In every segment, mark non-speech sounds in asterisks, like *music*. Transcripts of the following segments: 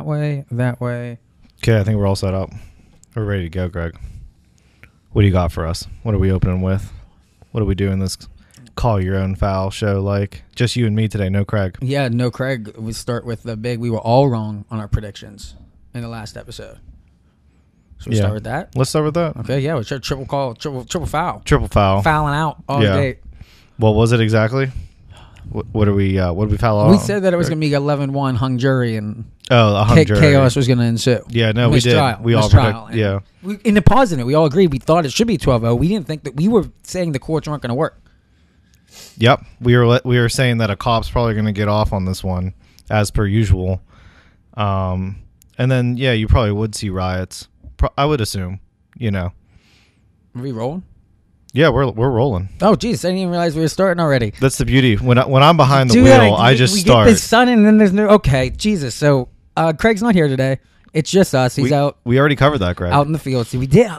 that way, that way. Okay, I think we're all set up. We're ready to go, Greg. What do you got for us? What are we opening with? What are we doing this call your own foul show like? Just you and me today, no Craig. Yeah, no, Craig. We start with the big. We were all wrong on our predictions in the last episode. So we Yeah. start with that. Let's start with that. Okay, yeah, we tri- triple call, triple triple foul, Triple foul. fouling out all Yeah. day. What was it exactly? What, what are we? Uh, what did we foul We on? said that it was going to be 11-1 hung jury and oh, a cha- hung jury. chaos was going to ensue. Yeah, no, we did. We all mistrial. predict, yeah. We, in the positive, we all agreed. We thought it should be 12-0. We didn't think that we were saying the courts weren't going to work. Yep, we were we were saying that a cop's probably going to get off on this one, as per usual. Um, and then yeah, you probably would see riots. Pro- I would assume, you know. Are we rolling? Yeah, we're we're rolling. Oh, jeez, I didn't even realize we were starting already. That's the beauty. When I, when I'm behind the Dude, wheel, I we- just we start. get the sun and then there's no. Okay, Jesus. So uh, Craig's not here today. It's just us. He's we, out we already covered that, Greg. out in the field. See, we did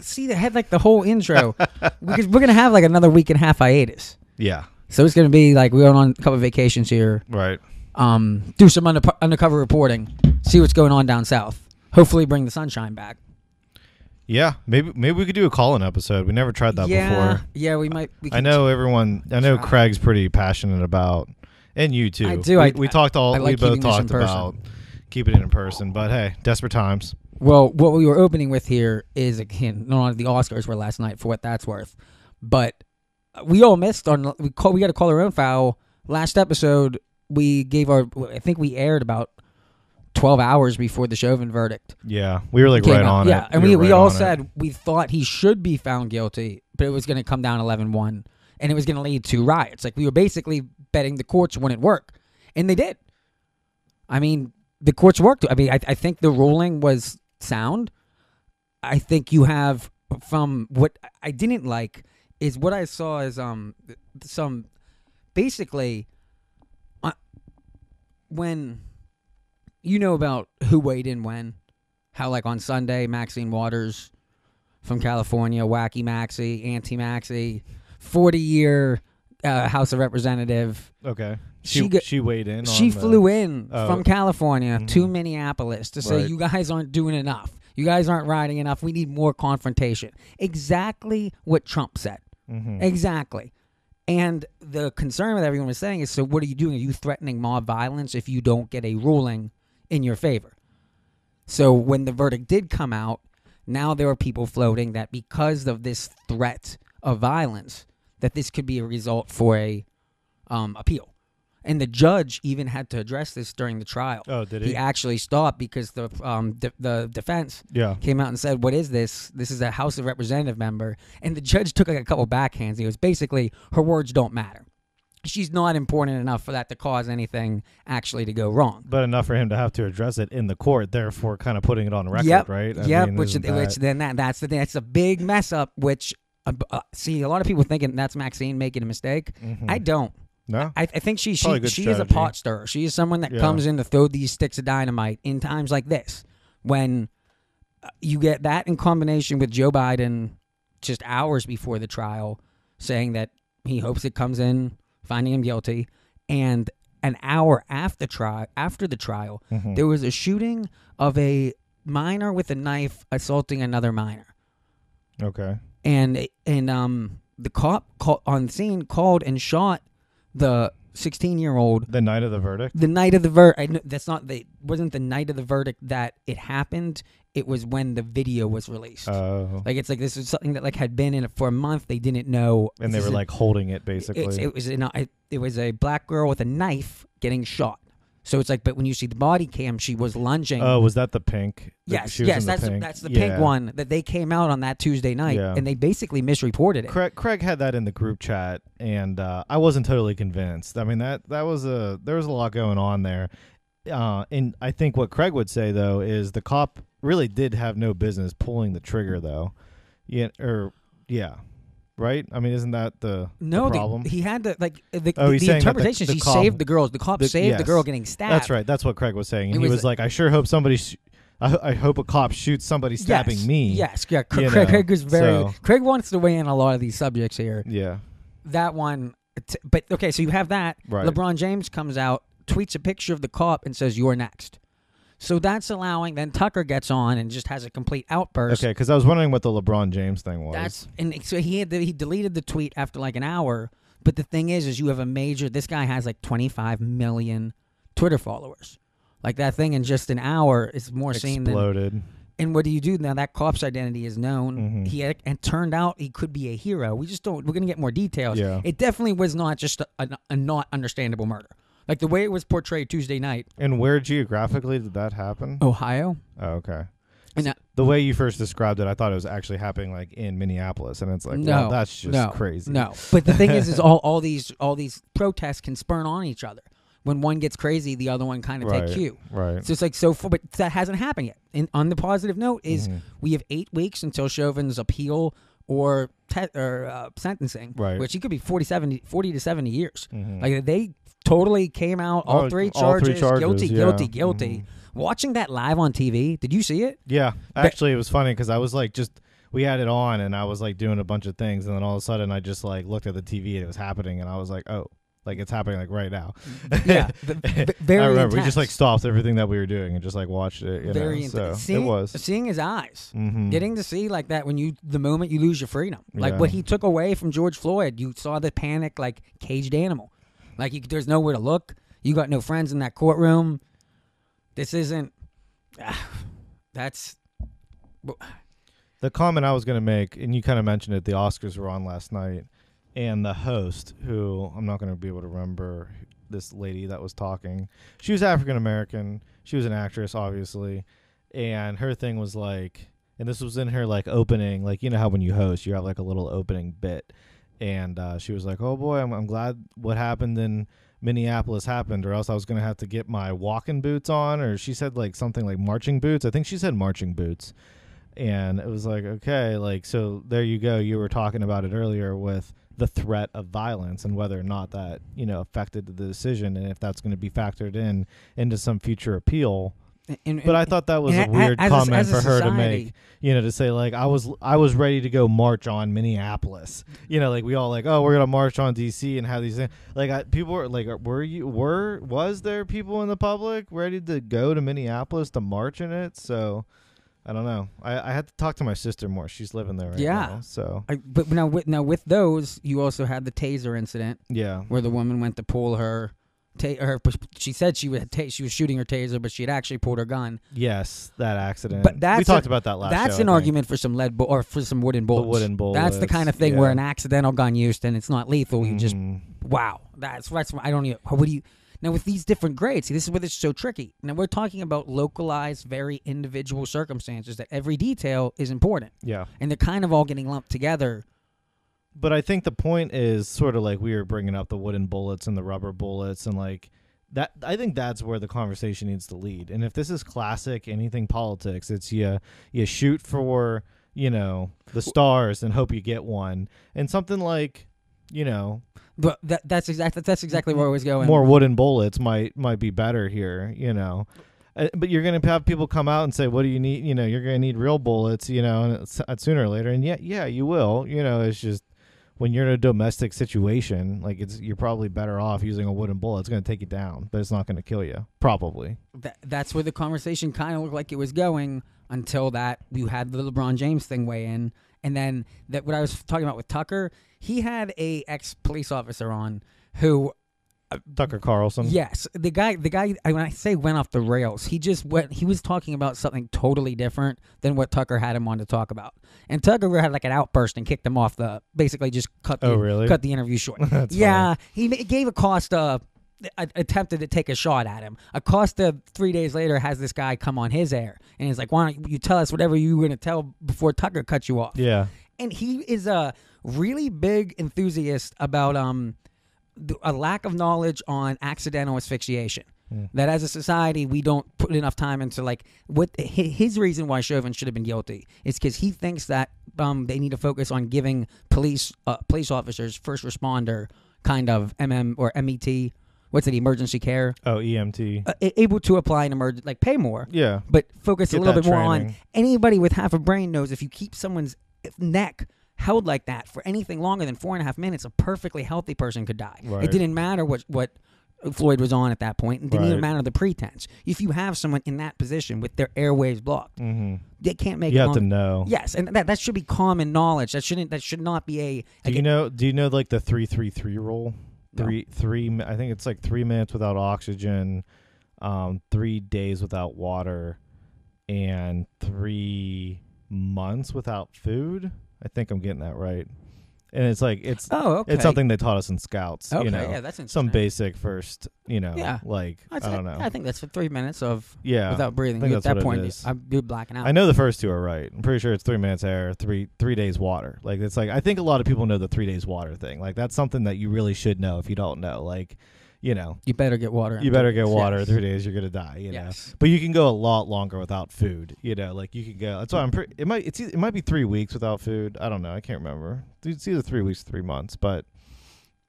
see they had like the whole intro *laughs* we're gonna have like another week and a half hiatus. Yeah, So it's gonna be like we're going on a couple of vacations here. right. Um, do some under, undercover reporting, see what's going on down south. Hopefully, bring the sunshine back. Yeah, maybe maybe we could do a call-in episode. We never tried that yeah, before. yeah, we might. We I know everyone. I know Try. Craig's pretty passionate about, and you too. I do, We, I- we talked all. I like we both keeping this in talked person. Keeping it in person. But hey, desperate times. Well, what we were opening with here is again, not only the Oscars were last night for what that's worth, but we all missed on we call we got to call our own foul. Last episode, we gave our I think we aired about twelve hours before the Chauvin verdict Yeah, we were like right out. on yeah, it. and we were we right all on it. said we thought he should be found guilty, but it was going to come down 11-1 and it was going to lead to riots. Like we were basically betting the courts wouldn't work, and they did. I mean, the courts worked. I mean, I, I think the ruling was sound. I think you have from what I didn't like is what I saw as um some basically uh, when you know about who weighed in when how like on Sunday Maxine Waters from California, Wacky Maxie, Anti Maxie, forty year uh, House of Representative. Okay, She she she weighed in. She on the- flew in Oh. from California Mhm. to Minneapolis to say Right. you guys aren't doing enough. You guys aren't riding enough. We need more confrontation. Exactly what Trump said. Mhm. Exactly. And the concern that everyone was saying is so what are you doing? Are you threatening mob violence if you don't get a ruling in your favor? So when the verdict did come out, now there are people floating that because of this threat of violence, that this could be a result for a um, appeal. And the judge even had to address this during the trial. Oh, did he? He actually stopped because the um, de- the defense yeah. came out and said, "What is this? This is a House of Representative member." And the judge took like a couple backhands. He was basically, "Her words don't matter. She's not important enough for that to cause anything actually to go wrong." But enough for him to have to address it in the court, therefore, kind of putting it on record, yep, right? I yep. mean, which, which that- then that that's the that's a big mess up. Which uh, uh, see a lot of people thinking that's Maxine making a mistake. Mhm. I don't. No. I, I think she she, a she is a pot stirrer. She is someone that Yeah. comes in to throw these sticks of dynamite in times like this when uh, you get that in combination with Joe Biden just hours before the trial saying that he hopes it comes in finding him guilty and an hour after trial after the trial Mhm. there was a shooting of a minor with a knife assaulting another minor okay. and and um the cop call, on scene called and shot the 16 year old The night of the verdict. the night of the verdict that's not the wasn't the night of the verdict that it happened it was when the video was released Oh. like it's like this is something that like had been in it for a month they didn't know and they were is a- like holding it basically. it was an, it was a black girl with a knife getting shot so it's like but when you see the body cam she was lunging oh, was that the pink? The- yes she was yes that's the, pink? that's the Yeah. pink one that they came out on that tuesday night Yeah. and they basically misreported it Craig, Craig had that in the group chat, and uh, I wasn't totally convinced. I mean that that was a there was a lot going on there. Uh, and I think what Craig would say though is the cop really did have no business pulling the trigger though. Yeah, or yeah, right? I mean, isn't that the, No, the the- problem? he had to like the, Oh, the, the the- interpretation. the she cop- saved the girls. The cop the- saved the girl getting stabbed. That's right. That's what Craig was saying. And It he was- was like, I sure hope somebody. Sh- I, I hope a cop shoots somebody stabbing yes. me. Yes, yeah. Cra- Craig, know, Craig is very. so- Craig wants to weigh in on a lot of these subjects here. Yeah. That one, but okay. So you have that. Right. LeBron James comes out, tweets a picture of the cop, and says, "You're next." So that's allowing. Then Tucker gets on and just has a complete outburst. Okay, because I was wondering what the LeBron James thing was. That's and so he had the, he deleted the tweet after like an hour. But the thing is, is you have a major. This guy has like 25 million Twitter followers. Like that thing in just an hour is more seen than. exploded. And what do you do now? That cop's identity is known. Mhm. He had, and turned out he could be a hero. We just don't. We're gonna get more details. Yeah. It definitely was not just a, a, a not understandable murder. Like the way it was portrayed Tuesday night, And where geographically did that happen? Ohio. Oh, okay. And that- The way you first described it, I thought it was actually happening like in Minneapolis, and it's like, no, well, that's just no, crazy. No, but the thing is, is *laughs* all, all these all these protests can spurn on each other. When one gets crazy, the other one kind of right, take cue. Right. So it's like so, far, but that hasn't happened yet. And on the positive note, is Mhm. we have eight weeks until Chauvin's appeal or te- or uh, sentencing, Right. which he could be 40, 70, 40 to seventy years. Mhm. Like they totally came out all Oh, three all three charges, charges, guilty, yeah. guilty, guilty. Mhm. Watching that live on TV, did you see it? Yeah, actually, it was funny because I was like, just we had it on, and I was like doing a bunch of things, and then all of a sudden, I just like looked at the TV and it was happening, and I was like, oh, like it's happening like right now. Yeah, *laughs* very I remember we just like stopped everything that we were doing and just like watched it. You very know? intense. So Seeing, it was seeing his eyes. Mhm. Getting to see like that when you the moment you lose your freedom, like Yeah. what he took away from George Floyd, you saw the panic like caged animal, like you, there's nowhere to look. You got no friends in that courtroom. This isn't. ah, *sighs* that's the comment I was going to make, and you kind of mentioned it. The Oscars were on last night, and the host, who I'm not going to be able to remember, this lady that was talking, she was African American. She was an actress, obviously, and her thing was like, and this was in her like opening, like you know how when you host, you have like a little opening bit, and uh, she was like, "Oh boy, I'm, I'm glad what happened in." Minneapolis happened, or else I was gonna have to get my walking boots on, or she said like something like marching boots. I think she said marching boots, and it was like okay like so there you go you were talking about it earlier with the threat of violence and whether or not that you know affected the decision and if that's going to be factored in into some future appeal and, but i thought that was a weird as a- comment as a for her to make you know to say like i was i was ready to go march on minneapolis you know like we all like oh we're gonna march on dc and have these things like I, people were like uh, were you were was there people in the public ready to go to minneapolis to march in it so I don't know. I, I had to talk to my sister more. She's living there right Yeah. now. So I, but now with now with those, you also had the taser incident yeah, where the woman went to pull her. Ta- her she said she would ta- she was shooting her taser, but she had actually pulled her gun. yes, that accident. But that's we talked a- about that last. That's show, an argument for some lead bu- or for some wooden bullets. wooden That's the kind of thing where an accidental gun used and it's not lethal. You just Mhm. wow. That's that's I don't even. What do you now with these different grades? See, this is where this is so tricky. Now we're talking about localized, very individual circumstances that every detail is important, yeah. and they're kind of all getting lumped together. But I think the point is sort of like we were bringing up the wooden bullets and the rubber bullets and like that. I think that's where the conversation needs to lead. And if this is classic anything politics, it's you you shoot for you know the stars and hope you get one, and something like you know But that, that's exactly that's exactly where I was going. more wooden bullets might might be better here. You know. Uh, But you're gonna have people come out and say, "What do you need?" You know, you're gonna need real bullets. You know, and it's, uh, sooner or later, and yeah, yeah, you will. You know, it's just when you're in a domestic situation, like it's you're probably better off using a wooden bullet. It's going to take you down, but it's not going to kill you. Probably. That, that's where the conversation kind of looked like it was going until that you had the LeBron James thing weigh in, and then that what I was talking about with Tucker, he had a ex police officer on who Tucker Carlson. Yes, the guy, the guy. When I say went off the rails, he just went. He was talking about something totally different than what Tucker had him on to talk about. And Tucker had like an outburst and kicked him off the. Basically, just cut. The, Oh, really? Cut the interview short. *laughs* Yeah, he ma- gave Acosta. Attempted to take a shot at him. Acosta three days later has this guy come on his air and he's like, "Why don't you tell us whatever you were going to tell before Tucker cut you off?" Yeah. and he is a really big enthusiast about um a lack of knowledge on accidental asphyxiation. Mm. That as a society we don't put enough time into like what his reason why Chauvin should have been guilty is because he thinks that um they need to focus on giving police uh, police officers first responder kind of MM or MET what's it emergency care Oh, EMT. uh, able to apply an emergency like pay more yeah. but focus Get a little bit more on anybody with half a brain knows if you keep someone's neck held like that for anything longer than four and a half minutes, a perfectly healthy person could die. Right. It didn't matter what what Floyd was on at that point. It didn't even matter the pretense. If you have someone in that position with their airways blocked, hmm they can't make. You have to know. Yes, and that that should be common knowledge. That shouldn't. That should not be a. Do you know? Do you know like the three three three rule? No. Three three. I think it's like three minutes without oxygen, um, three days without water, and three months without food. I think I'm getting that right. And it's like it's Oh, okay. it's something they taught us in scouts. Okay, you know, yeah, that's some basic first. You know, Yeah. like I'd I don't know. I think that's for three minutes of yeah, without breathing. At that point, be blacking out. I know the first two are right. I'm pretty sure it's three minutes air, three three days water. Like it's like I think a lot of people know the three days water thing. Like that's something that you really should know if you don't know. Like, you know, You better get water. you better get water. Yes. Three days, you're gonna die. You know, Yes. but you can go a lot longer without food. You know, like you can go. That's why I'm pretty. It might it's it might be three weeks without food. I don't know. I can't remember. It's either three weeks, three months. But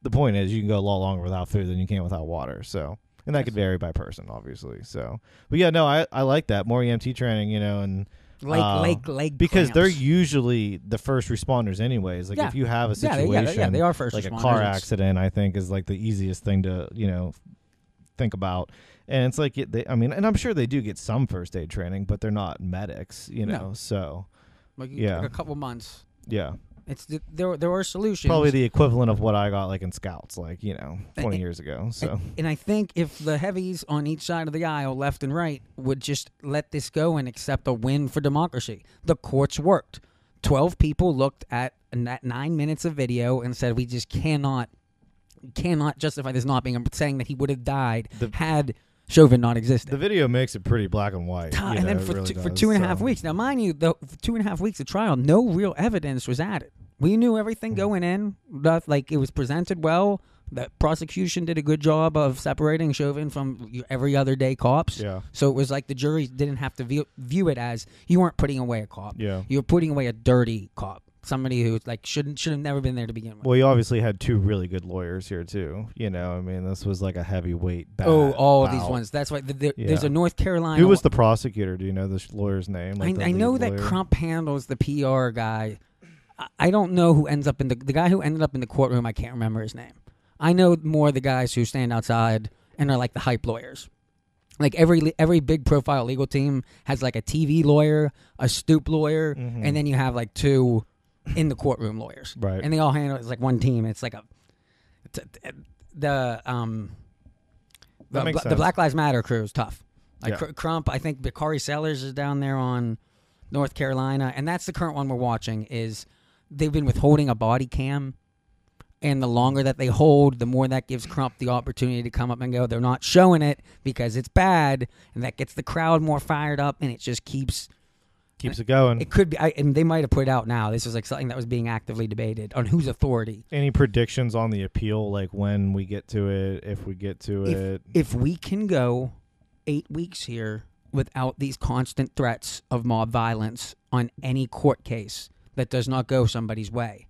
the point is, you can go a lot longer without food than you can without water. So. And that could vary by person, obviously. So, but yeah, no, I, I like that more EMT training, you know, and Lake, Uh, lake, lake. because they're usually the first responders anyways like Yeah. if you have a situation yeah, they- yeah, they are first like a car accident i think is like the easiest thing to you know think about and it's like they, i mean and i'm sure they do get some first aid training but they're not medics you know No. so Like, yeah. like a couple months. yeah It's the, there. There are solutions. probably the equivalent of what i got like in scouts like you know 20 And- years ago so And I think if the heavies on each side of the aisle, left and right, would just let this go and accept a win for democracy, the courts worked. Twelve people looked at that nine minutes of video and said, "We just cannot, cannot justify this not being I'm saying that he would have died The- had Chauvin not existed." the video makes it pretty black and white and know, then for, really two, for does, two and a half so. weeks. Now, mind you, the two and a half weeks of trial, no real evidence was added. We knew everything Mm. going in. That like it was presented well. The prosecution did a good job of separating Chauvin from every other day cops. yeah So it was like the jury didn't have to view, view it as you weren't putting away a cop. yeah You were putting away a dirty cop, somebody who like shouldn't should have never been there to begin with. Well, you obviously had two really good lawyers here too. You know, I mean, this was like a heavyweight. Bat oh, all of these ones. That's why the, the, there's a North Carolina. Who was the prosecutor? Do you know the sh- lawyer's name? Like I, I know that? Crump handles the PR guy. I, I don't know who ends up in the the guy who ended up in the courtroom. I can't remember his name. I know more the guys who stand outside and are like the hype lawyers. Like every every big profile legal team has like a TV lawyer, a stoop lawyer, Mhm. and then you have like two in the courtroom lawyers, Right. and they all handle it as like one team. It's like a it's a- the um the, the. Black Lives Matter crew is tough. Like Yeah. Cr- Crump, I think Bakari Sellers is down there on North Carolina, and that's the current one we're watching. Is they've been withholding a body cam, and the longer that they hold, the more that gives Crump the opportunity to come up and go. They're not showing it because it's bad, and that gets the crowd more fired up, and it just keeps. Keeps it going. It could be, I, and they might have put it out now. This was like something that was being actively debated on whose authority. Any predictions on the appeal? Like when we get to it, if we get to it? If we can go eight weeks here without these constant threats of mob violence on any court case that does not go somebody's way,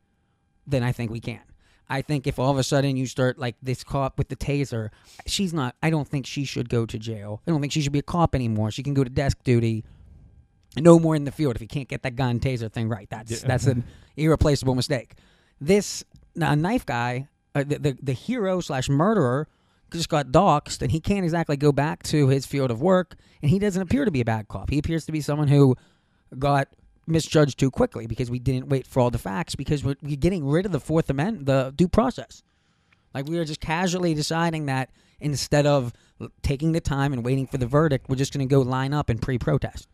then I think we can. I think if all of a sudden you start like this cop with the taser, she's not. I don't think she should go to jail. I don't think she should be a cop anymore. She can go to desk duty. No more in the field if you can't get that gun taser thing right. That's Yeah. that's an *laughs* irreplaceable mistake. This uh, knife guy, uh, the, the the hero slash murderer, just got doxxed, and he can't exactly go back to his field of work. And he doesn't appear to be a bad cop. He appears to be someone who got misjudged too quickly because we didn't wait for all the facts because we're, we're getting rid of the Fourth Amendment, the due process. Like we are just casually deciding that instead of taking the time and waiting for the verdict, we're just going to go line up and pre-protest.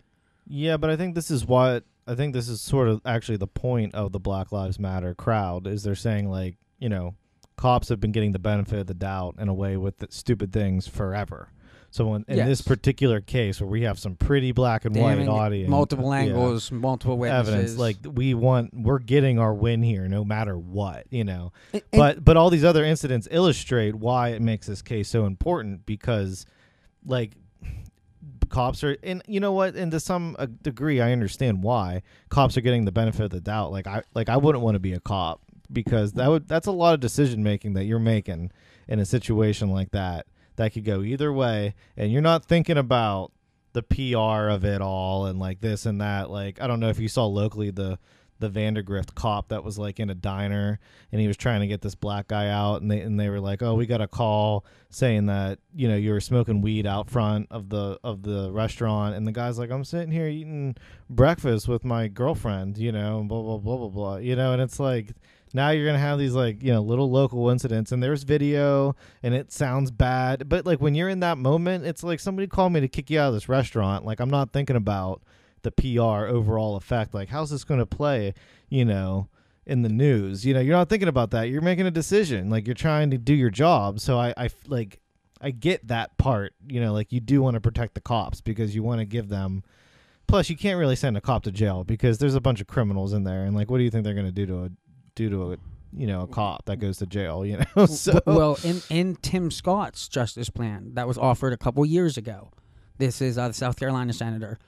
Yeah, but I think this is what I think this is sort of actually the point of the Black Lives Matter crowd is they're saying like you know cops have been getting the benefit of the doubt in a way with the stupid things forever. So in, in this particular case where we have some pretty black and Damning, white audience, multiple yeah, angles, multiple witnesses. evidence, like we want, we're getting our win here no matter what, you know. But but all these other incidents illustrate why it makes this case so important because like cops are and you know what and to some uh, degree i understand why cops are getting the benefit of the doubt. Like i like i wouldn't want to be a cop because that would that's a lot of decision making that you're making in a situation like that that could go either way and you're not thinking about the pr of it all and like this and that. Like i don't know if you saw locally the the Vandergrift cop that was like in a diner and he was trying to get this black guy out and they and they were like, "Oh, we got a call saying that, you know, you were smoking weed out front of the of the restaurant." And the guy's like, "I'm sitting here eating breakfast with my girlfriend, you know, and blah blah blah blah blah." You know, and it's like now you're gonna have these like you know little local incidents and there's video and it sounds bad but like when you're in that moment it's like somebody called me to kick you out of this restaurant like i'm not thinking about the pr overall effect. Like how's this gonna play you know in the news? You know you're not thinking about that. You're making a decision. Like you're trying to do your job. So i i like i get that part you know like you do want to protect the cops because you want to give them plus you can't really send a cop to jail because there's a bunch of criminals in there. And like what do you think they're going to do to a do to a you know a cop that goes to jail you know? *laughs* So well, in in Tim Scott's justice plan that was offered a couple years ago, this is uh, the South Carolina senator.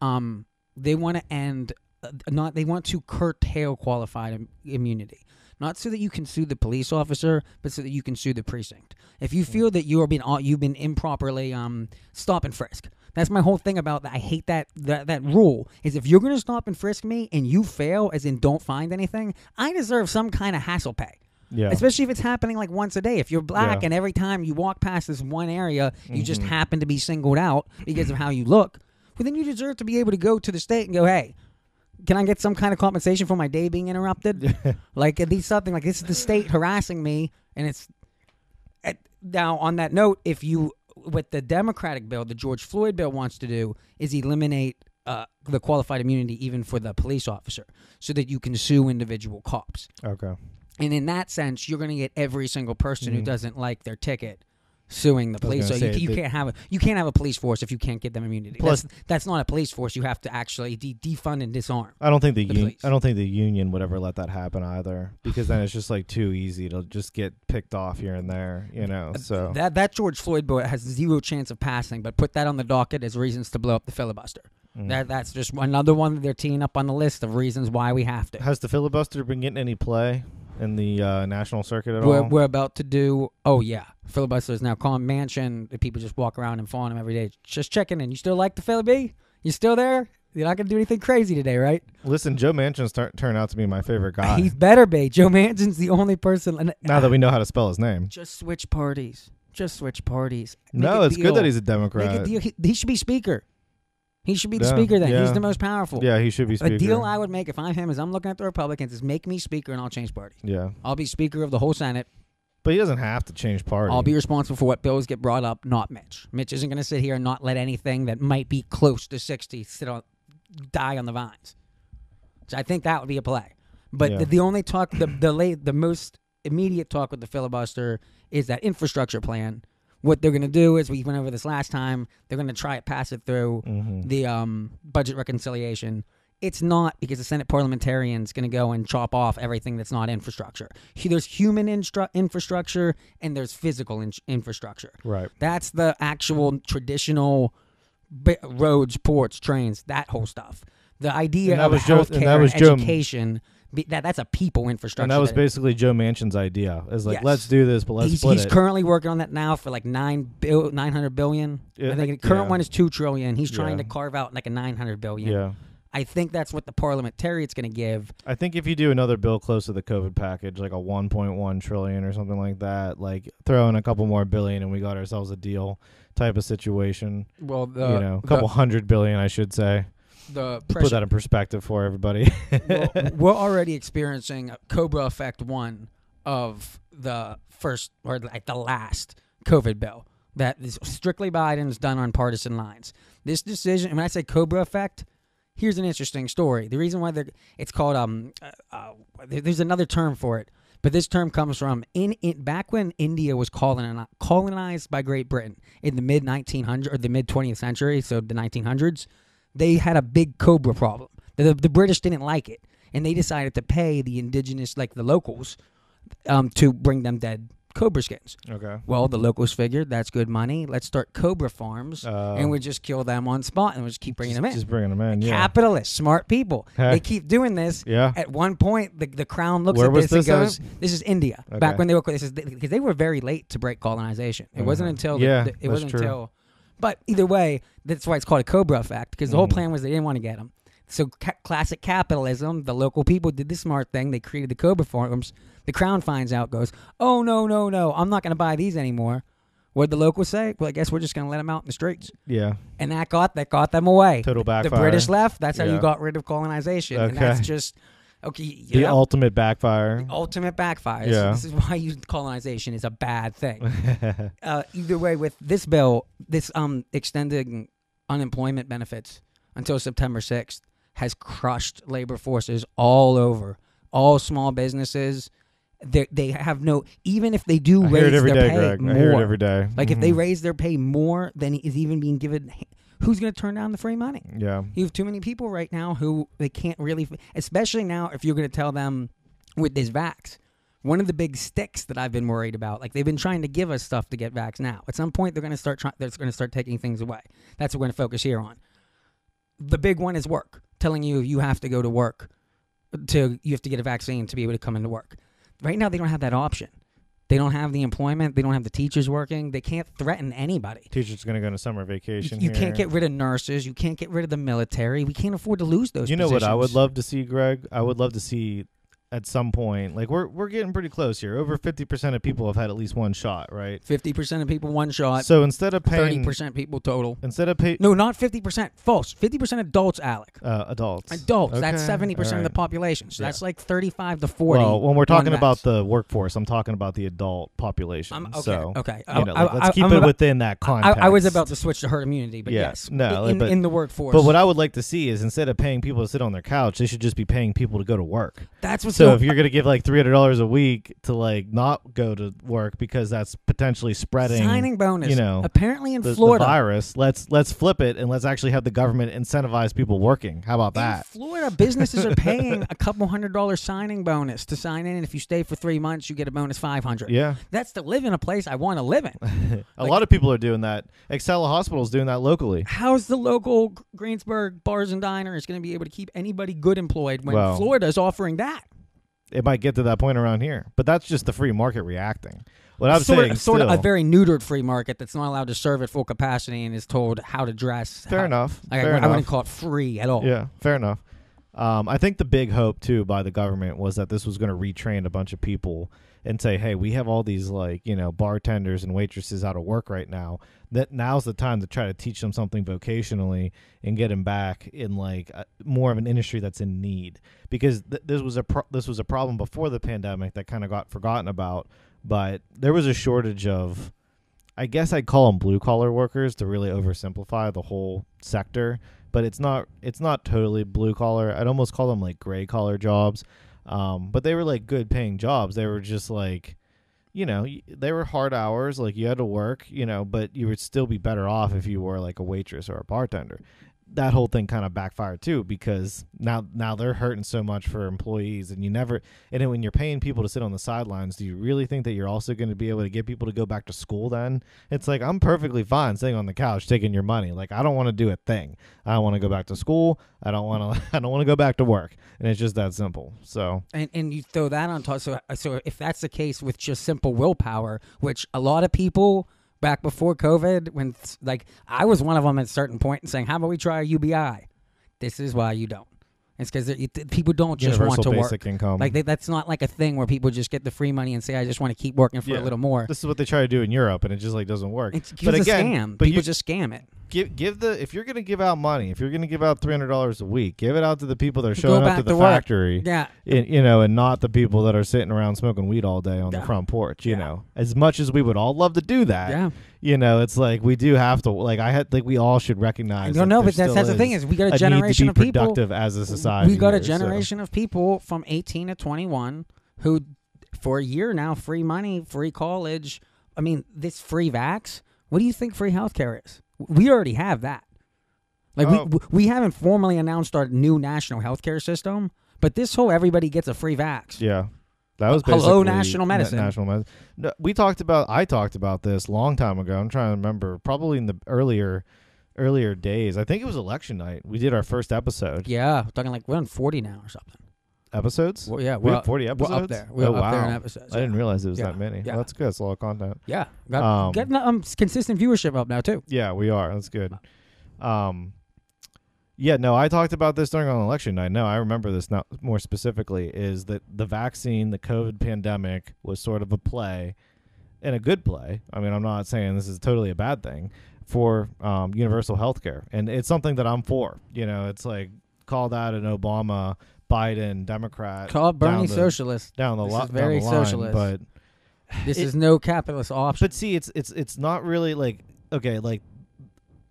Um, they want to end, uh, not they want to curtail qualified Im- immunity, not so that you can sue the police officer, but so that you can sue the precinct. If you feel that you are being uh, you've been improperly um stop and frisk. That's my whole thing about that. I hate that that that rule is if you're going to stop and frisk me and you fail, as in don't find anything, I deserve some kind of hassle pay. yeah Especially if it's happening like once a day. If you're black Yeah. and every time you walk past this one area, you just Mhm. happen to be singled out because of how you look, well, then you deserve to be able to go to the state and go, hey, can I get some kind of compensation for my day being interrupted? like at least something like this is the state harassing me, and it's at, now on that note, if you what the Democratic bill, the George Floyd bill wants to do is eliminate uh, the qualified immunity even for the police officer, so that you can sue individual cops. okay And in that sense, you're going to get every single person who Mhm. doesn't like their ticket suing the police. So you, you can't have a you can't have a police force if you can't give them immunity. Plus- that's, that's not a police force. You have to actually de- defund and disarm. I don't think the, The un- I don't think the union would ever let that happen either because then it's just like too easy to just get picked off here and there, you know. So That that George Floyd bill has zero chance of passing. But put that on the docket as reasons to blow up the filibuster. mm. That that's just another one that they're teeing up on the list of reasons why we have to. has the filibuster been getting any play in the uh, national circuit at We're, all? we're about to do. Oh yeah, filibuster is now calling Manchin. People just walk around and phone him every day, just checking in. You still like the Philly B? You still there? You're not gonna do anything crazy today, right? Listen, Joe Manchin start turned out to be my favorite guy. He's better be. Joe Manchin's the only person. and- now that we know how to spell his name. just switch parties. Just switch parties. Make No, a it's good that he's a Make Democrat. a deal. He, he should be speaker. He should be the Yeah, speaker. Then yeah. he's the most powerful. Yeah, he should be speaker. A deal I would make if I'm him is I'm looking at the Republicans is make me speaker and I'll change party. yeah, I'll be speaker of the whole Senate. but he doesn't have to change party. I'll be responsible for what bills get brought up, not Mitch. Mitch isn't going to sit here and not let anything that might be close to 60 sit on, die on the vines. So I think that would be a play. But Yeah. the, the only talk, the the late, the most immediate talk with the filibuster is that infrastructure plan. What they're going to do is we went over this last time. They're going to try to pass it through Mhm. the um, budget reconciliation. It's not because the Senate parliamentarian's going to go and chop off everything that's not infrastructure. There's human instru- infrastructure and there's physical in- infrastructure. right. That's the actual traditional roads, ports, trains, that whole stuff. The idea And that of was Joe- and healthcare that was Joe- education, be, that that's a people infrastructure. And that was that- basically Joe Manchin's idea. Is like, Yes. let's do this, but let's he's, split he's it. currently working on that now for like nine bill, nine hundred billion. Yeah, I think the current yeah. one is two trillion. He's trying Yeah. to carve out like a nine hundred billion. yeah. I think that's what the parliamentarian's going to give. I think if you do another bill close to the COVID package, like a 1.1 trillion or something like that, like throw in a couple more billion and we got ourselves a deal type of situation. Well, the you know, a couple hundred billion, I should say. The, the Put that in perspective for everybody. well, *laughs* we're already experiencing a Cobra Effect one of the first or like the last COVID bill that is strictly Biden's done on partisan lines. This decision, and when I say Cobra Effect, here's an interesting story. The reason why it's called um uh, uh, there's another term for it, but this term comes from in, in back when India was colonized colonized by Great Britain in the mid 1900s or the mid 20th century, so the 1900s. They had a big cobra problem. The, the British didn't like it, and they decided to pay the indigenous, like the locals, um, to bring them dead cobra skins. okay. Well, the locals figured that's good money. Let's start cobra farms, Uh, and we just kill them on spot, and we just keep bringing just, them in. Just bringing them in. Yeah. Capitalists, smart people. Heck. They keep doing this. yeah. At one point, the, the crown looks Where at was this, and this goes, "This is India." Okay. Back when they were this is because they were very late to break colonization. It wasn't Mhm. until the, Yeah, the- it wasn't true. until. But either way, that's why it's called a Cobra effect because the whole Mhm. plan was they didn't want to get them. So ca- classic capitalism. The local people did the smart thing. They created the Cobra farms. The crown finds out, goes, "Oh no, no, no! I'm not going to buy these anymore." What did the locals say? Well, I guess we're just going to let them out in the streets, Yeah. and that got that got them away. Total backfire. The British left. That's how you got rid of colonization, and that's Okay. just okay. The know, ultimate backfire. The ultimate backfire. Yeah. This is *laughs* why you, colonization is a bad thing. *laughs* uh, either way, with this bill, this um extending unemployment benefits until September sixth has crushed labor forces all over. All small businesses, they they have no. Even if they do I raise hear it every their day, pay Greg. more, I hear it every day. like if they Mhm. raise their pay more than is even being given, who's going to turn down the free money? Yeah. You have too many people right now who they can't really, especially now if you're going to tell them with this vax. One of the big sticks that I've been worried about, like they've been trying to give us stuff to get vax now. At some point, they're going to start trying. They're going to start taking things away. That's what we're going to focus here on. The big one is work, telling you you have to go to work to you have to get a vaccine to be able to come into work. Right now, they don't have that option. They don't have the employment. They don't have the teachers working. They can't threaten anybody. Teacher's gonna go on a summer You, vacation. you can't get rid of nurses. You can't get rid of the military. We can't afford to lose those. You know what I would love to see, Greg? I would love to see at some point, like we're we're getting pretty close here. Over fifty percent of people have had at least one shot, right? Fifty percent of people one shot. So instead of paying thirty percent people total. instead of pay No, not fifty percent. False. Fifty percent adults, Alec. uh, adults, Adults. That's seventy percent of the population. So Yeah. that's like thirty-five to forty. Well, when we're talking about the workforce, I'm talking about the adult population. I'm, okay. so okay. you know, I- like, I- let's keep I'm it about- within that I, context. I was about to switch to herd immunity, but Yeah, yes, no, in, but- in the workforce. But what I would like to see is instead of paying people to sit on their couch, they should just be paying people to go to work. that's what's So going- if you're gonna give like three hundred dollars a week to like not go to work because that's potentially spreading signing bonus. you know, apparently in the, the Florida, virus, let's let's flip it and let's actually have the government incentivize people working. How about In that? Florida, businesses are paying a couple hundred dollar signing bonus to sign in, and if you stay for three months, you get a bonus five hundred. Yeah, That's to live in a place I want to live in. *laughs* a Like- lot of people are doing that. Excela Hospital is doing that locally. How's the local Greensburg bars and diners going to be able to keep anybody good employed when Well- Florida is offering that? It might get to that point around here, but that's just the free market reacting. What I'm sort, saying, sort of a very neutered free market that's not allowed to serve at full capacity and is told how to dress. fair how- enough. Like, fair I, I wouldn't call it free at all. Yeah, fair enough. Um, I think the big hope too by the government was that this was going to retrain a bunch of people and say, "Hey, we have all these like you know bartenders and waitresses out of work right now. That now's the time to try to teach them something vocationally and get them back in like a, more of an industry that's in need because th- this was a pro- this was a problem before the pandemic that kind of got forgotten about, but there was a shortage of." I guess I'd call them blue collar workers to really oversimplify the whole sector, but it's not it's not totally blue collar. I'd almost call them like gray collar jobs. Um, but they were like good paying jobs. They were just like you know, they were hard hours, like you had to work, you know, but you would still be better off if you were like a waitress or a bartender. That whole thing kind of backfired too because now now they're hurting so much for employees and you never and when you're paying people to sit on the sidelines, do you really think that you're also going to be able to get people to go back to school then? It's like I'm perfectly fine sitting on the couch taking your money. Like I don't want to do a thing. I don't want to go back to school. I don't want to *laughs* I don't want to go back to work. And it's just that simple. So, And and you throw that on top. So so if that's the case with just simple willpower, which a lot of people back before COVID, when like I was one of them at a certain point and saying, "How about we try a UBI?" This is why you don't. It's because people don't just universal want to basic work. income. Like they, that's not like a thing where people just get the free money and say, "I just want to keep working for Yeah. a little more." this is what they try to do in Europe and it just like doesn't work. It's, but it's again, a scam. but people you just scam it. Give give the if you're going to give out money, if you're going to give out $300 a week, give it out to the people that are showing up to the to work. factory. Yeah, in, you know, and not the people that are sitting around smoking weed all day on the front porch. You Yeah. know, as much as we would all love to do that, yeah. you know, it's like we do have to. Like I had, like we all should recognize. that know, but that's, that's the thing is we got a a generation be of people. productive as a society. We got a here, so- generation of people from 18 to 21 who, for a year now, free money, free college. I mean, this free vax. What do you think free healthcare is? We already have that. Like Oh. we we haven't formally announced our new national healthcare system, but this whole everybody gets a free vax. Yeah. That was Hello, basically national na- medicine. national medicine. No, we talked about. I talked about this long time ago. I'm trying to remember. Probably in the earlier, earlier days. I think it was election night. We did our first episode. Yeah, talking like we're on 40 now or something. Episodes. Well, yeah, we we're have 40 We're episodes. up there. We're oh, up wow. there in episodes. I didn't realize it was Yeah, that many. yeah. Well, that's good. That's a lot of content. Yeah, got, Um, getting um consistent viewership up now too. Yeah, we are. That's good. Um, Yeah, no, I talked about this during on election night. No, I remember this now more specifically is that the vaccine, the COVID pandemic was sort of a play and a good play. I mean, I'm not saying this is totally a bad thing for um, universal health care. And it's something that I'm for. You know, it's like call that an Obama, Biden, Democrat. Call uh, Bernie down the, socialist. Down the, This lo- is very down the line, socialist. But *laughs* This It- is no capitalist option. but see, it's it's it's not really like okay, like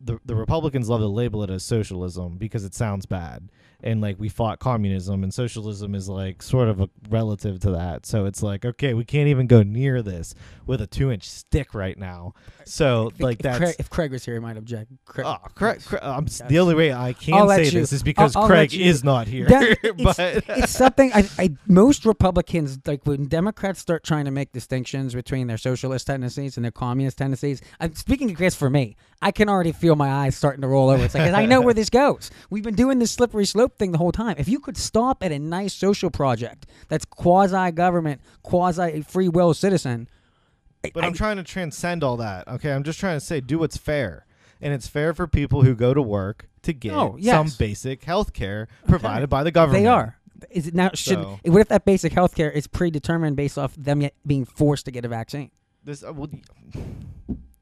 the the Republicans love to label it as socialism because it sounds bad, and like we fought communism, and socialism is like sort of a relative to that. So it's like okay, we can't even go near this with a two inch stick right now. So If- like if that's. Craig, if Craig was here, he might object. Craig, Oh, ah, Craig, Craig, I'm, the only way I can I'll say this is because I'll- I'll Craig is not here. That- *laughs* but *laughs* it's something I, I most Republicans like when Democrats start trying to make distinctions between their socialist tendencies and their communist tendencies. I'm speaking, of Chris, for me. I can already feel my eyes starting to roll over. It's like I know where this *laughs* goes. We've been doing this slippery slope thing the whole time. If you could stop at a nice social project that's quasi government, quasi free will citizen. But I- I'm trying to transcend all that. Okay, I'm just trying to say do what's fair. And it's fair for people who go to work to get Oh, yes. some basic health care provided by the government. They are. Is it now? Should So- what if that basic health care is predetermined based off them yet being forced to get a vaccine? This uh, well,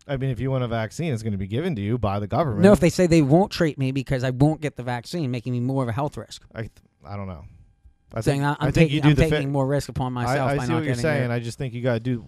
I mean, if you want a vaccine, it's going to be given to you by the government. No, if they say they won't treat me because I won't get the vaccine, making me more of a health risk. I, th- I don't know. I saying think, I'm I think taking, I'm taking fa- more risk upon myself I, I by see not what you're saying. it. I just think you got to do.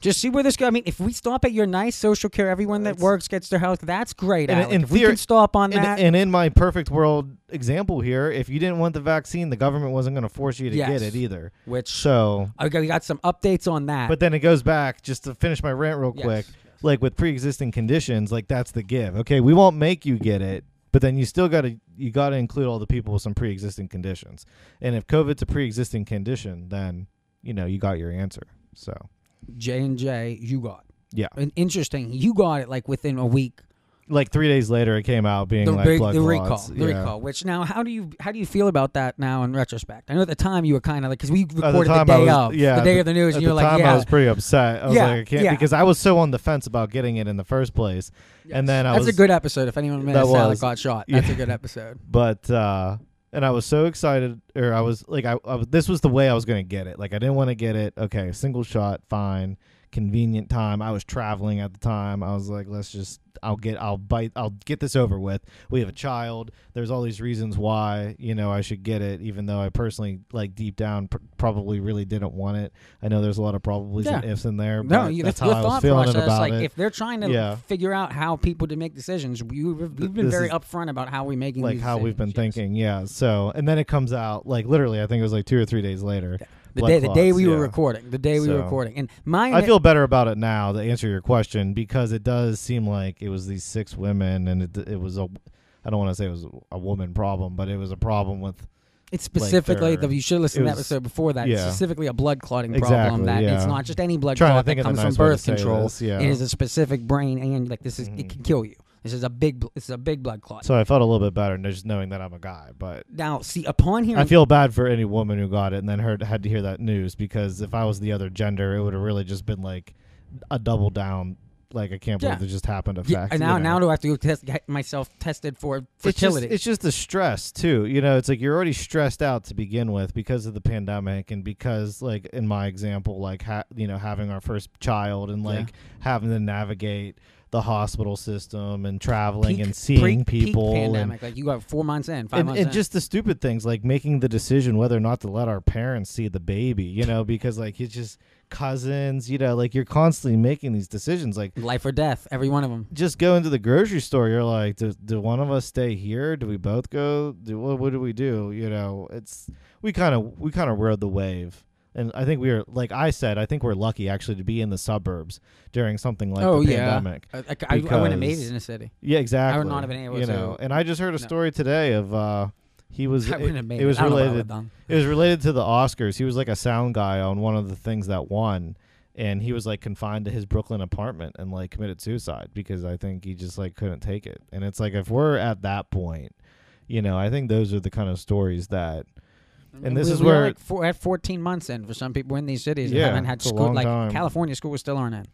Just see where this goes. I mean, if we stop at your nice social care, everyone that works gets their health. That's great. And in if we can stop on And, that, and in my perfect world example here, if you didn't want the vaccine, the government wasn't going to force you to Yes. get it either. which So, okay, we got some updates on that. but then it goes back just to finish my rant real Yes. quick. Like with pre-existing conditions like that's the give okay we won't make you get it but then you still got to you got to include all the people with some pre-existing conditions and if covid's a pre-existing condition then you know you got your answer so J and J, you got. Yeah. And interesting, you got it like within a week. Like three days later it came out being The, like blood the recall, the Yeah. recall. Which now, how do you how do you feel about that now in retrospect? I know at the time you were kind of like because we recorded the, I day was- of, yeah, the day at of the news, At and you the were like, time, yeah, I was pretty upset. I was Yeah, like, I can't yeah. because I was so on the fence about getting it in the first place. And then I that's was, a good episode. If anyone That missed Alec was. got shot, that's Yeah. a good episode. *laughs* but uh and I was so excited, or I was like, I, I this was the way I was going to get it. Like, I didn't want to get it. Okay, single shot, fine, convenient time. I was traveling at the time. I was like, let's just, I'll get, I'll bite, I'll get this over with. We have a child. There's all these reasons why you know I should get it, even though I personally, like deep down, pr- probably really didn't want it. I know there's a lot of probablys and Yeah. ifs in there. No, you, that's that's how I was feeling process. about Like it. if they're trying to Yeah. figure out how people to make decisions, you, we've been this very upfront about how we're making like how we've been yes. thinking, yeah. So, and then it comes out like literally, I think it was like two or three days later. The day, the day we were recording, the day we were recording, and my I feel better about it now to answer your question because it does seem like it was these six women and it it was a I don't want to say it was a woman problem, but it was a problem with it's specifically their- the you should listen it to that episode before that. It's yeah. specifically a blood clotting Exactly, problem that it's not just any blood clot that comes nice from birth control. this, yeah. It is a specific brain and like this is it Mhm. can kill you. This is a big this is a big blood clot. So I felt a little bit better just knowing that I'm a guy, but now, see, upon hearing I feel bad for any woman who got it and then heard had to hear that news because if I was the other gender, it would have really just been like a double down. Like I can't believe Yeah. it just happened. Effect. yeah, and you now know? now do I have to go test get myself tested for It's just, fertility? it's just the stress too. You know, it's like you're already stressed out to begin with because of the pandemic and because like in my example, like ha- you know having our first child and like having to navigate the hospital system and traveling Peak- and seeing peak people and pandemic. like you got four months in, five and, months and in. just the stupid things like making the decision whether or not to let our parents see the baby, you know, because like it's just cousins, you know, like you're constantly making these decisions. Like life or death, every one of them. just go into the grocery store, you're like, do, do one of us stay here? Do we both go? Do what, what do we do? You know, it's we kind of we kind of rode the wave. And I think we were, like I said, I think we're lucky actually to be in the suburbs during something like oh the yeah, pandemic. I, I, I wouldn't have made it in a city. Yeah, exactly. I would not have been able you to- know. And I just heard a No. story today of uh he was *laughs* I wouldn't have made it was I don't know related it was related to the Oscars. He was like a sound guy on one of the things that won, and he was like confined to his Brooklyn apartment and like committed suicide because I think he just like couldn't take it. And it's like if we're at that point, you know, I think those are the kind of stories that And this we, is we where- like four, at 14 months in for some people in these cities. Yeah, haven't had school. Like time. California was still aren't in.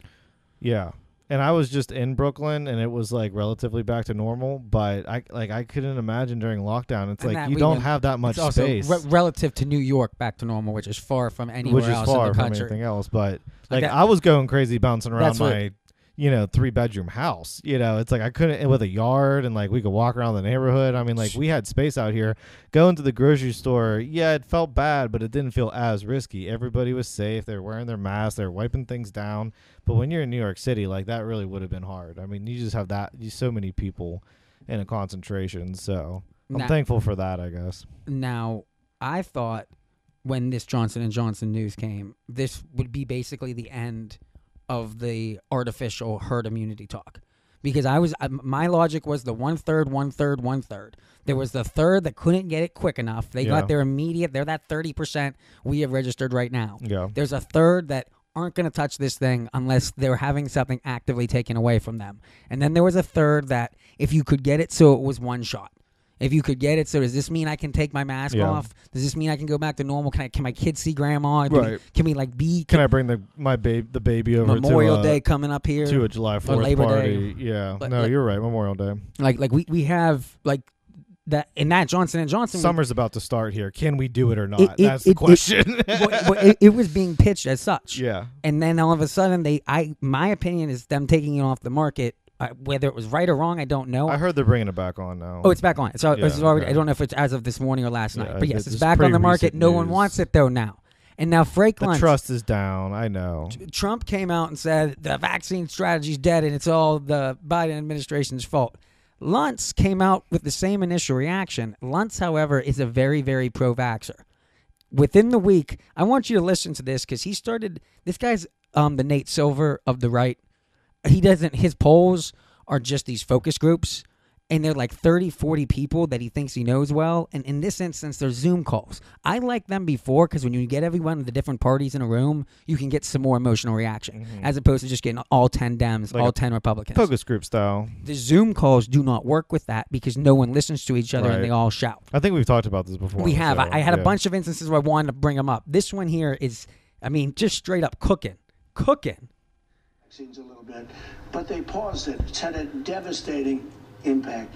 yeah. and I was just in Brooklyn, and it was like relatively back to normal. But I like I couldn't imagine during lockdown. It's And like you don't have that much space, re- relative to New York back to normal, which is far from anywhere which is else far in the from anything else. But Like like that- I was going crazy bouncing around That's what- my. You know, three bedroom house. You know, it's like I couldn't with a yard and like we could walk around the neighborhood. I mean, like we had space out here. Going to the grocery store, yeah, it felt bad, but it didn't feel as risky. Everybody was safe. They're wearing their masks. They're wiping things down. But when you're in New York City, like that really would have been hard. I mean, you just have that you so many people in a concentration. So I'm Now- thankful for that, I guess. Now, I thought when this Johnson and Johnson news came, this would be basically the end of the artificial herd immunity talk. Because I was, I- my logic was the one third, one third, one third. There was the third that couldn't get it quick enough. They Yeah. got their immediate. They're that thirty percent we have registered right now. Yeah. There's a third that aren't going to touch this thing unless they're having something actively taken away from them. And then there was a third that if you could get it so it was one shot. If you could get it, so does this mean I can take my mask Yeah. off? Does this mean I can go back to normal? Can I? Can my kids see grandma? Do we- can we like be? Can I bring the my babe the baby over Memorial to, uh, Day coming up here. to a July Fourth Labor party? Yeah. But, no, like- you're right. Memorial Day. like like we we have like that in that Johnson and Johnson. Summer's about to start here. Can we do it or not? It- it- That's the it- question. *laughs* *laughs* well, it was being pitched as such. yeah. and then all of a sudden they i my opinion is them taking it off the market uh, whether it was right or wrong i don't know I heard they're bringing it back on now. oh it's back on so it's Yeah, already okay. i don't know if it's as of this morning or last night Yeah, but yes it's it's back on the market no one wants it though now and now frank the trust is down. I know. trump came out and said the vaccine strategy's dead and it's all the biden administration's fault Luntz came out with the same initial reaction. Luntz, however, is a very, very pro vaxxer. Within the week, I want you to listen to this because he started. This guy's um, the Nate Silver of the right. He doesn't. His polls are just these focus groups, and they're like 30, 40 people that he thinks he knows well. And in this instance, they're Zoom calls. I like them before because when you get everyone of the different parties in a room, you can get some more emotional reaction as opposed to just getting all 10 Dems, Mm-hmm. Like all 10 Republicans Focus group style. the Zoom calls do not work with that because no one listens to each other Right. and they all shout. I think we've talked about this before. We have. I, show. I had a bunch of instances where I wanted to bring them up. This one here is, I mean, just straight up cooking, cooking. Vaccines a little bit, but they paused it. It's had a devastating impact.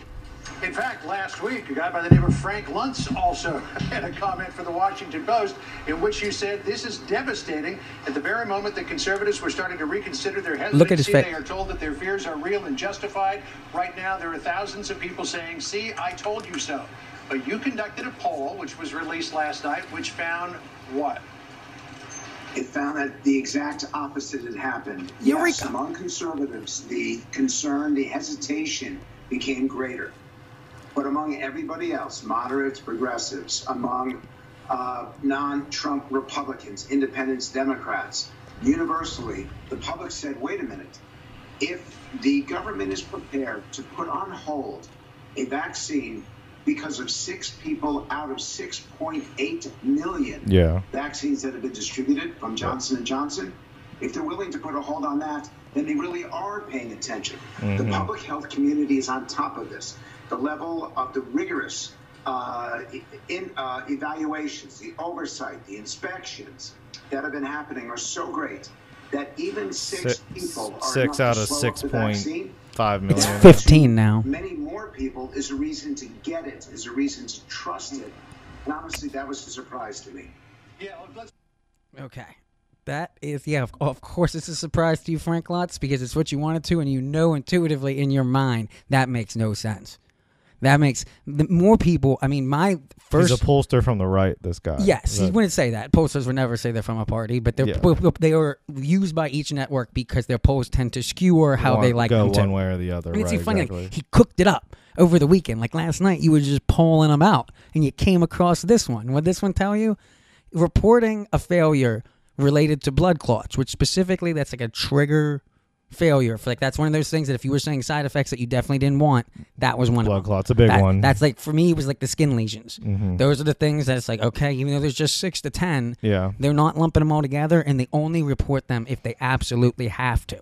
In fact, last week, a guy by the name of Frank Luntz also *laughs* had a comment for the Washington Post in which you said this is devastating. At the very moment that conservatives were starting to reconsider their hesitancy, Look at his face. they are told that their fears are real and justified. Right now, there are thousands of people saying, "See, I told you so." But you conducted a poll, which was released last night, which found what? It found that the exact opposite had happened. Eureka. Yes, among conservatives, the concern, the hesitation became greater. But among everybody else, moderates, progressives, among uh, non Trump Republicans, independents, Democrats, universally, the public said, wait a minute. If the government is prepared to put on hold a vaccine because of six people out of 6.8 million Yeah. vaccines that have been distributed from Johnson and Johnson, if they're willing to put a hold on that, then they really are paying attention. The public health community is on top of this. The level of the rigorous uh, in uh, evaluations, the oversight, the inspections that have been happening are so great that even six, Six- people are six out of six point vaccine. Five It's 15 now. Many more people is a reason to get it, is a reason to trust it. And honestly, that was a surprise to me. Yeah, Okay. That is, yeah, of, of course it's a surprise to you, Frank Luntz, because it's what you wanted to, and you know intuitively in your mind that makes no sense. That makes the more people. I mean, my first. He's a pollster from the right. This guy. Yes, he wouldn't say that. Posters would never say they're from a party, but they're Yeah. they are used by each network because their polls tend to skewer how they like go them to. one way or the other. It's right, funny. exactly. Like, he cooked it up over the weekend. Like last night, you were just polling them out, and you came across this one. What this one tell you? Reporting a failure related to blood clots, which specifically that's like a trigger failure. For like that's one of those things that if you were saying side effects that you definitely didn't want, that was one Blood of them. clot's a big That- one. Mm-hmm. That's like for me, it was like the skin lesions. Those are the things that's like okay, even though there's just six to ten, yeah. they're not lumping them all together, and they only report them if they absolutely have to.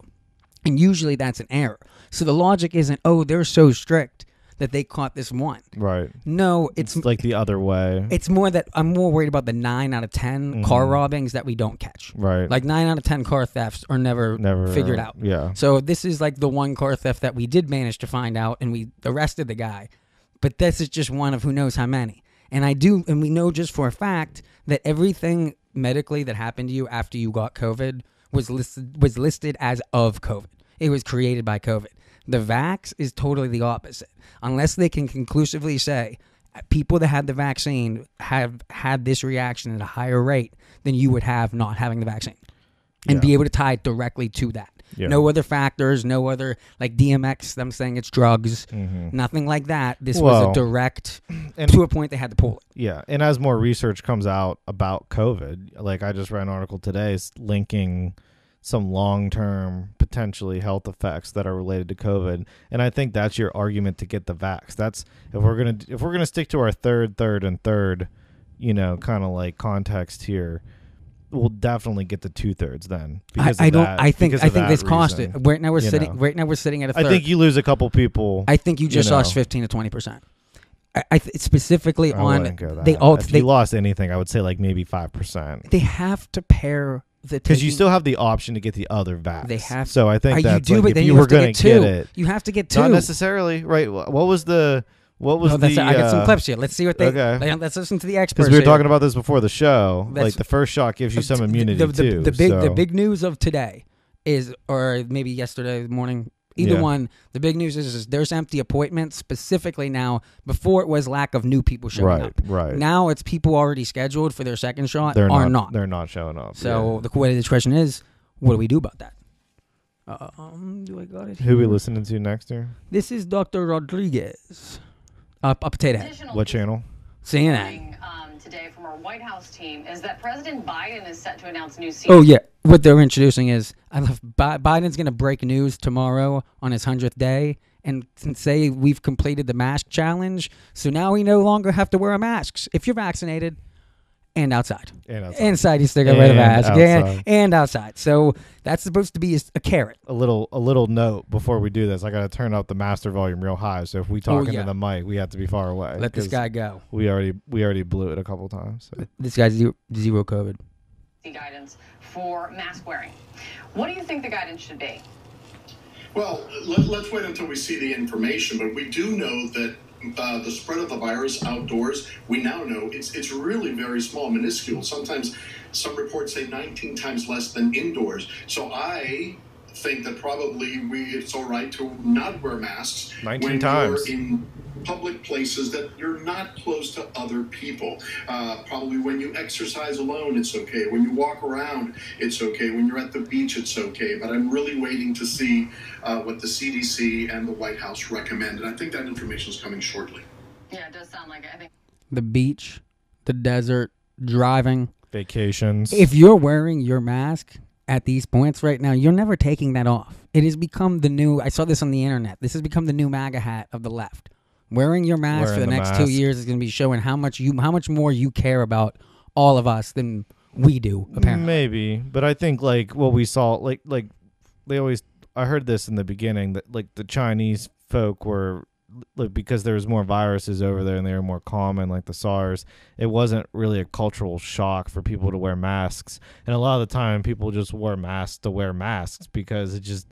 And usually that's an error. So the logic isn't, oh, they're so strict that they caught this one. Right. No, it's It's like the other way. it's more that I'm more worried about the nine out of 10 car Mhm. robbings that we don't catch. right. Like nine out of ten car thefts are never, never figured uh, out. Yeah. So this is like the one car theft that we did manage to find out, and we arrested the guy. But this is just one of who knows how many. And I do, and we know just for a fact that everything medically that happened to you after you got COVID was listed was listed as of COVID. It was created by COVID. The vax is totally the opposite. Unless they can conclusively say uh, people that had the vaccine have had this reaction at a higher rate than you would have not having the vaccine and Yeah. be able to tie it directly to that. Yeah. No other factors, no other like DMX, them saying it's drugs, Mhm. nothing like that. This was a direct *clears throat* and- to a point they had to pull it. Yeah, and as more research comes out about COVID, like I just read an article today linking some long-term potentially health effects that are related to COVID, and I think that's your argument to get the vax. That's if we're gonna if we're gonna stick to our third, third, and third, you know, kind of like context here. We'll definitely get the two thirds then. I, Because I don't. that- I think. I think this cost reason. it. Right now we're you sitting. know. Right now we're sitting at a I third. think you lose a couple people. I think you just know. lost fifteen to twenty percent. I, I th- specifically I on they all if they you lost anything, I would say like maybe five percent. they have to pair the Because you still have the option to get the other vax. They have- So I think Uh, you do, like, but if then you, you, were gonna get two. it, You have to get two. not necessarily right. What was the what was No, that's the? I got some uh, clips here. Let's see what they. okay. Let's listen to the experts. Because we were here. talking about this before the show. That's- like the first shot gives you some immunity the, the, too. The big, the so- big news of today is, or maybe yesterday morning, either Yeah. one. The big news is, is there's empty appointments specifically now. Before it was lack of new people showing right, up. right. Now it's people already scheduled for their second shot they're are not, not. They're not showing up. So the way this question is, what do we do about that? Um, do I got it? yeah. who we listening to next year? This is Dr. Rodriguez. Up, up potato head. What channel? CNN. Today from our White House team is that President Biden is set to announce new. Oh yeah, what they're introducing is I love Bi- Biden's going to break news tomorrow on his hundredth day and say we've completed the mask challenge, so now we no longer have to wear masks if you're vaccinated and outside. And outside. Inside, you still got to wear the And mask and, outside. and outside. So that's supposed to be a, a carrot. a little a little note before we do this. I got to turn up the master volume real high. So if we oh, talk Oh, into the mic, we have to be far away. Let this guy go. We already we already blew it a couple times. So. This guy's zero, zero COVID. guidance for mask wearing. What do you think the guidance should be? Well, let, let's wait until we see the information, but we do know that uh, the spread of the virus outdoors, we now know it's it's really very small, minuscule. Sometimes some reports say 19 times less than indoors. So I think that probably we it's all right to not wear masks 19 when times. you're in public places that you're not close to other people. Uh, probably when you exercise alone, it's okay. When you walk around, it's okay. When you're at the beach, it's okay. But I'm really waiting to see uh, what the CDC and the White House recommend, and I think that information is coming shortly. Yeah, it does sound like it. I think. The beach, the desert, driving. Vacations. If you're wearing your mask at these points right now, you're never taking that off. It has become the new. I saw this on the internet. This has become the new MAGA hat of the left. Wearing your mask for the, the next two years is going to be showing how much you, how much more you care about all of us than we do. Apparently, Maybe, but I think like what we saw, like like they always. I heard this in the beginning that like the Chinese folk were like because there was more viruses over there and they were more common, like the SARS. It wasn't really a cultural shock for people to wear masks, and a lot of the time people just wore masks to wear masks because it just.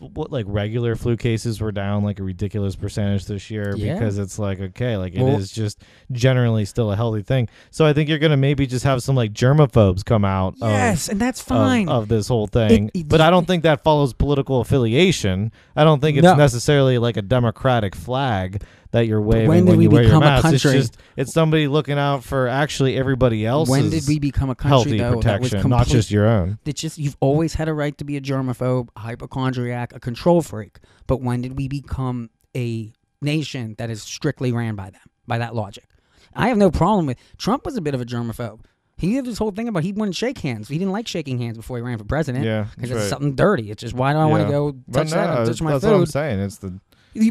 What like regular flu cases were down like a ridiculous percentage this year Yeah. because it's like okay like it is Well- just generally still a healthy thing. So I think you're gonna maybe just have some like germaphobes come out. of- yes, and that's fine. Of, this whole thing. it- but I don't think that follows political affiliation. I don't think it's No. necessarily like a democratic flag that you're waving when when, did we wear your become a mask. It's country- just it's somebody looking out for actually everybody else. when did we become a country healthy though that was protection, not just your own. It's just you've always had a right to be a germaphobe, a hypochondriac, a control freak. But when did we become a nation that is strictly ran by them, by that logic? I have no problem with Trump was a bit of a germaphobe. He had this whole thing about he wouldn't shake hands. He didn't like shaking hands before he ran for president. Yeah, because it's right. something dirty. It's just why do I want to go touch that no, and touch my that's what I'm saying. It's the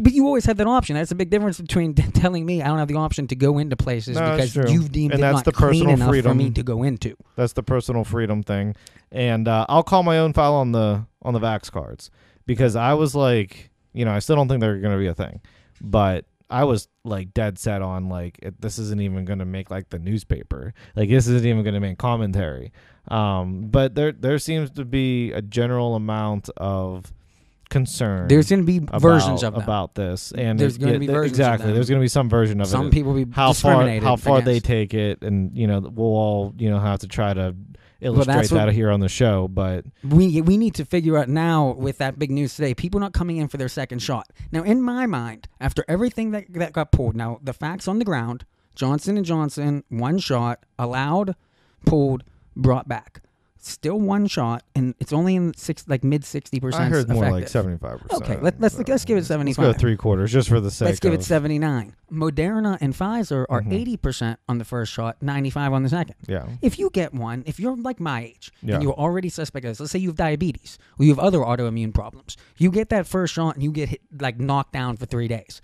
But you always had that option. That's a big difference between *laughs* telling me I don't have the option to go into places No, because you've deemed And it that's not the clean personal enough for freedom. me to go into. That's the personal freedom thing, and uh, I'll call my own foul on the on the Vax cards because I was like, you know, I still don't think they're going to be a thing, but I was like dead set on like it, this isn't even going to make like the newspaper. Like this isn't even going to make commentary. Um, but there there seems to be a general amount of concern. There's going to be about, versions of them. about this, and There's gonna yeah, be th- versions of exactly. There's going to be some version of it. Some people be how far how far they take it, and you know we'll all you know have to try to illustrate that here on the show. But we we need to figure out now with that big news today. People not coming in for their second shot. Now, in my mind, after everything that that got pulled, now the facts on the ground: Johnson and Johnson, one shot, allowed, pulled, brought back. Still one shot, and it's only in six like mid sixty percent. I heard more like seventy five percent. Okay, let, let's let's give it seventy Let's go three quarters just for the sake. Let's give it of- 79. Moderna and Pfizer are Mm-hmm. 80% on the first shot, 95 on the second. Yeah. If you get one, if you're like my age Yeah. and you're already suspect of this, let's say you have diabetes or you have other autoimmune problems, you get that first shot and you get hit, like knocked down for three days.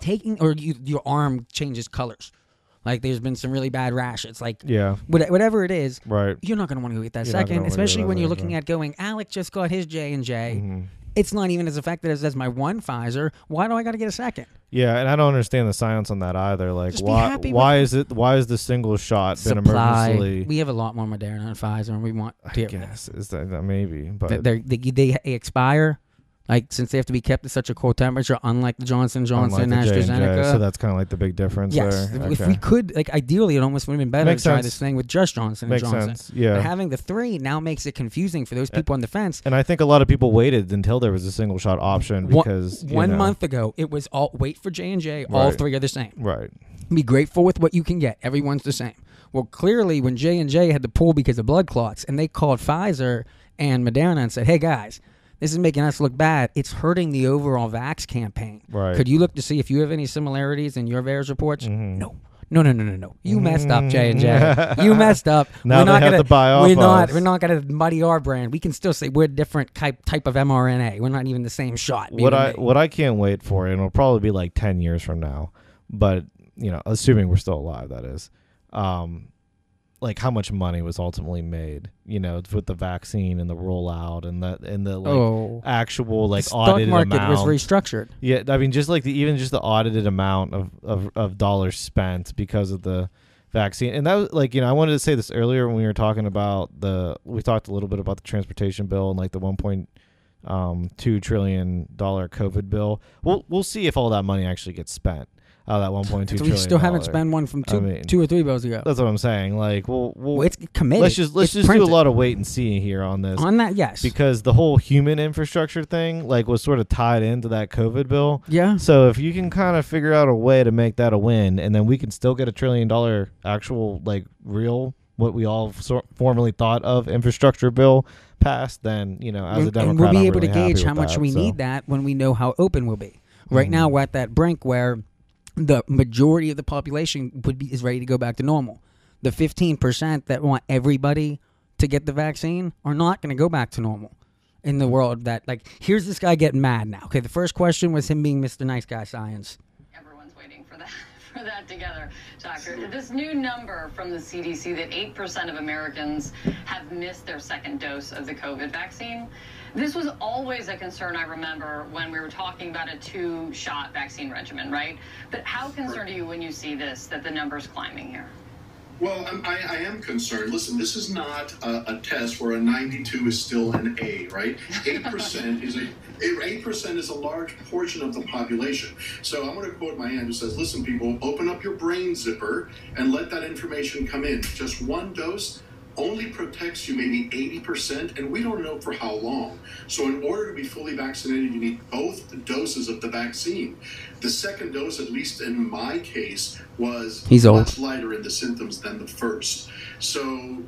Taking or you, your arm changes colors. Like there's been some really bad rash. It's like Yeah. what- whatever it is, Right. you're not going to want to go get that You're second, especially when you're second. looking at going. Alec just got his J and J. Mm-hmm. It's not even as effective as, as my one Pfizer. Why do I got to get a second? Yeah, and I don't understand the science on that either. Like, why? Why is it? Why is the single shot been supply. emergency? We have a lot more Moderna and Pfizer, and we want to I guess is that, that maybe, but they, they they expire. Like since they have to be kept at such a cold temperature, unlike the Johnson Johnson unlike the J&J, AstraZeneca. so that's kind of like the big difference yes, there. if Okay. we could, like ideally, it almost would have been better Makes to try sense. this thing with just Johnson Makes and Johnson. sense. Yeah. But having the three now makes it confusing for those people on the fence. and I think a lot of people waited until there was a single shot option One- because you one know, month ago, it was all wait for J and J. All Right. three are the same. right? Be grateful with what you can get. Everyone's the same. Well, clearly, when J and J had to pull because of blood clots, and they called Pfizer and Moderna and said, "Hey guys, this is making us look bad. It's hurting the overall vax campaign. Right. Could you look to see if you have any similarities in your VAERS reports? Mm-hmm. No." No, no, no, no, no! You messed up, J and J. You messed up. *laughs* Now we're not have gonna, to buy off We're not. We're not going to muddy our brand. We can still say we're a different type type of mRNA. We're not even the same shot. What I me. what I can't wait for, and it'll probably be like ten years from now, but you know, assuming we're still alive, that is, um, like how much money was ultimately made, you know, with the vaccine and the rollout and the and the like oh, actual like the stock audited market amount. was restructured. Yeah, I mean, just like the even just the audited amount of, of, of dollars spent because of the vaccine, and that was like you know I wanted to say this earlier when we were talking about the we talked a little bit about the transportation bill and like the one point um, two trillion dollar COVID bill. We'll we'll see if all that money actually gets spent. Uh, that one point two So we still haven't dollar. spent one from I two, mean, two or three bills ago. That's what I'm saying. Like, we'll, we'll Well, it's committed. let's just let's It's just printed. do a lot of wait and see here on this on that. Yes, because the whole human infrastructure thing like was sort of tied into that COVID bill. yeah. So if you can kind of figure out a way to make that a win, and then we can still get a trillion dollar actual like real what we all sor- formerly thought of infrastructure bill passed, then you know as a and, Democrat, and we'll be I'm able really to gauge how much that, we so. Mm-hmm. need that when we know how open we'll be. Right now, we're at that brink where the majority of the population would be is ready to go back to normal. The fifteen percent that want everybody to get the vaccine are not going to go back to normal in the world. That like, here's this guy getting mad now. Okay, the first question was him being Mr. Nice Guy Science. Everyone's waiting for that *laughs* for that together, Doctor. This new number from the CDC that 8% of Americans have missed their second dose of the COVID vaccine. This was always a concern I remember when we were talking about a two-shot vaccine regimen, right? But how concerned are you when you see this that the number's climbing here? Well, I'm, I, I am concerned. Listen, this is not a, a test where a 92 is still an A, right? 8% is a 8% is a large portion of the population. So I'm going to quote my aunt who says, "Listen, people, open up your brain zipper and let that information come in. Just one dose." Only protects you maybe 80%, and we don't know for how long. So, in order to be fully vaccinated, you need both doses of the vaccine. The second dose, at least in my case, was He's old. much lighter in the symptoms than the first. So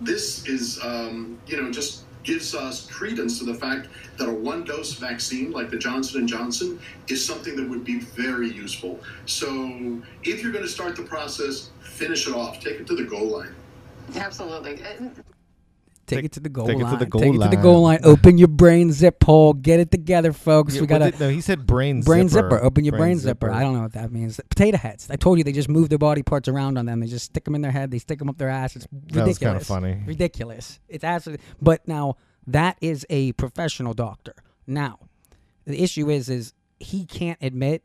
this is, um, you know, just gives us credence to the fact that a one-dose vaccine like the Johnson and Johnson is something that would be very useful. So if you're going to start the process, finish it off. Take it to the goal line. Absolutely. Uh, Take, Take- it to the goal take it to line. the goal take it to the goal line. Open your brain zip hole. Get it together, folks. Yeah, we got did- no, he said brain brain zipper. zipper. Open your brain, zipper. I don't know what that means. Potato heads. I told you they just move their body parts around on them. They just stick them in their head. They stick them up their ass. It's ridiculous. That kinda funny. Ridiculous. It's absolutely. But now that is a professional doctor. Now, the issue is, is he can't admit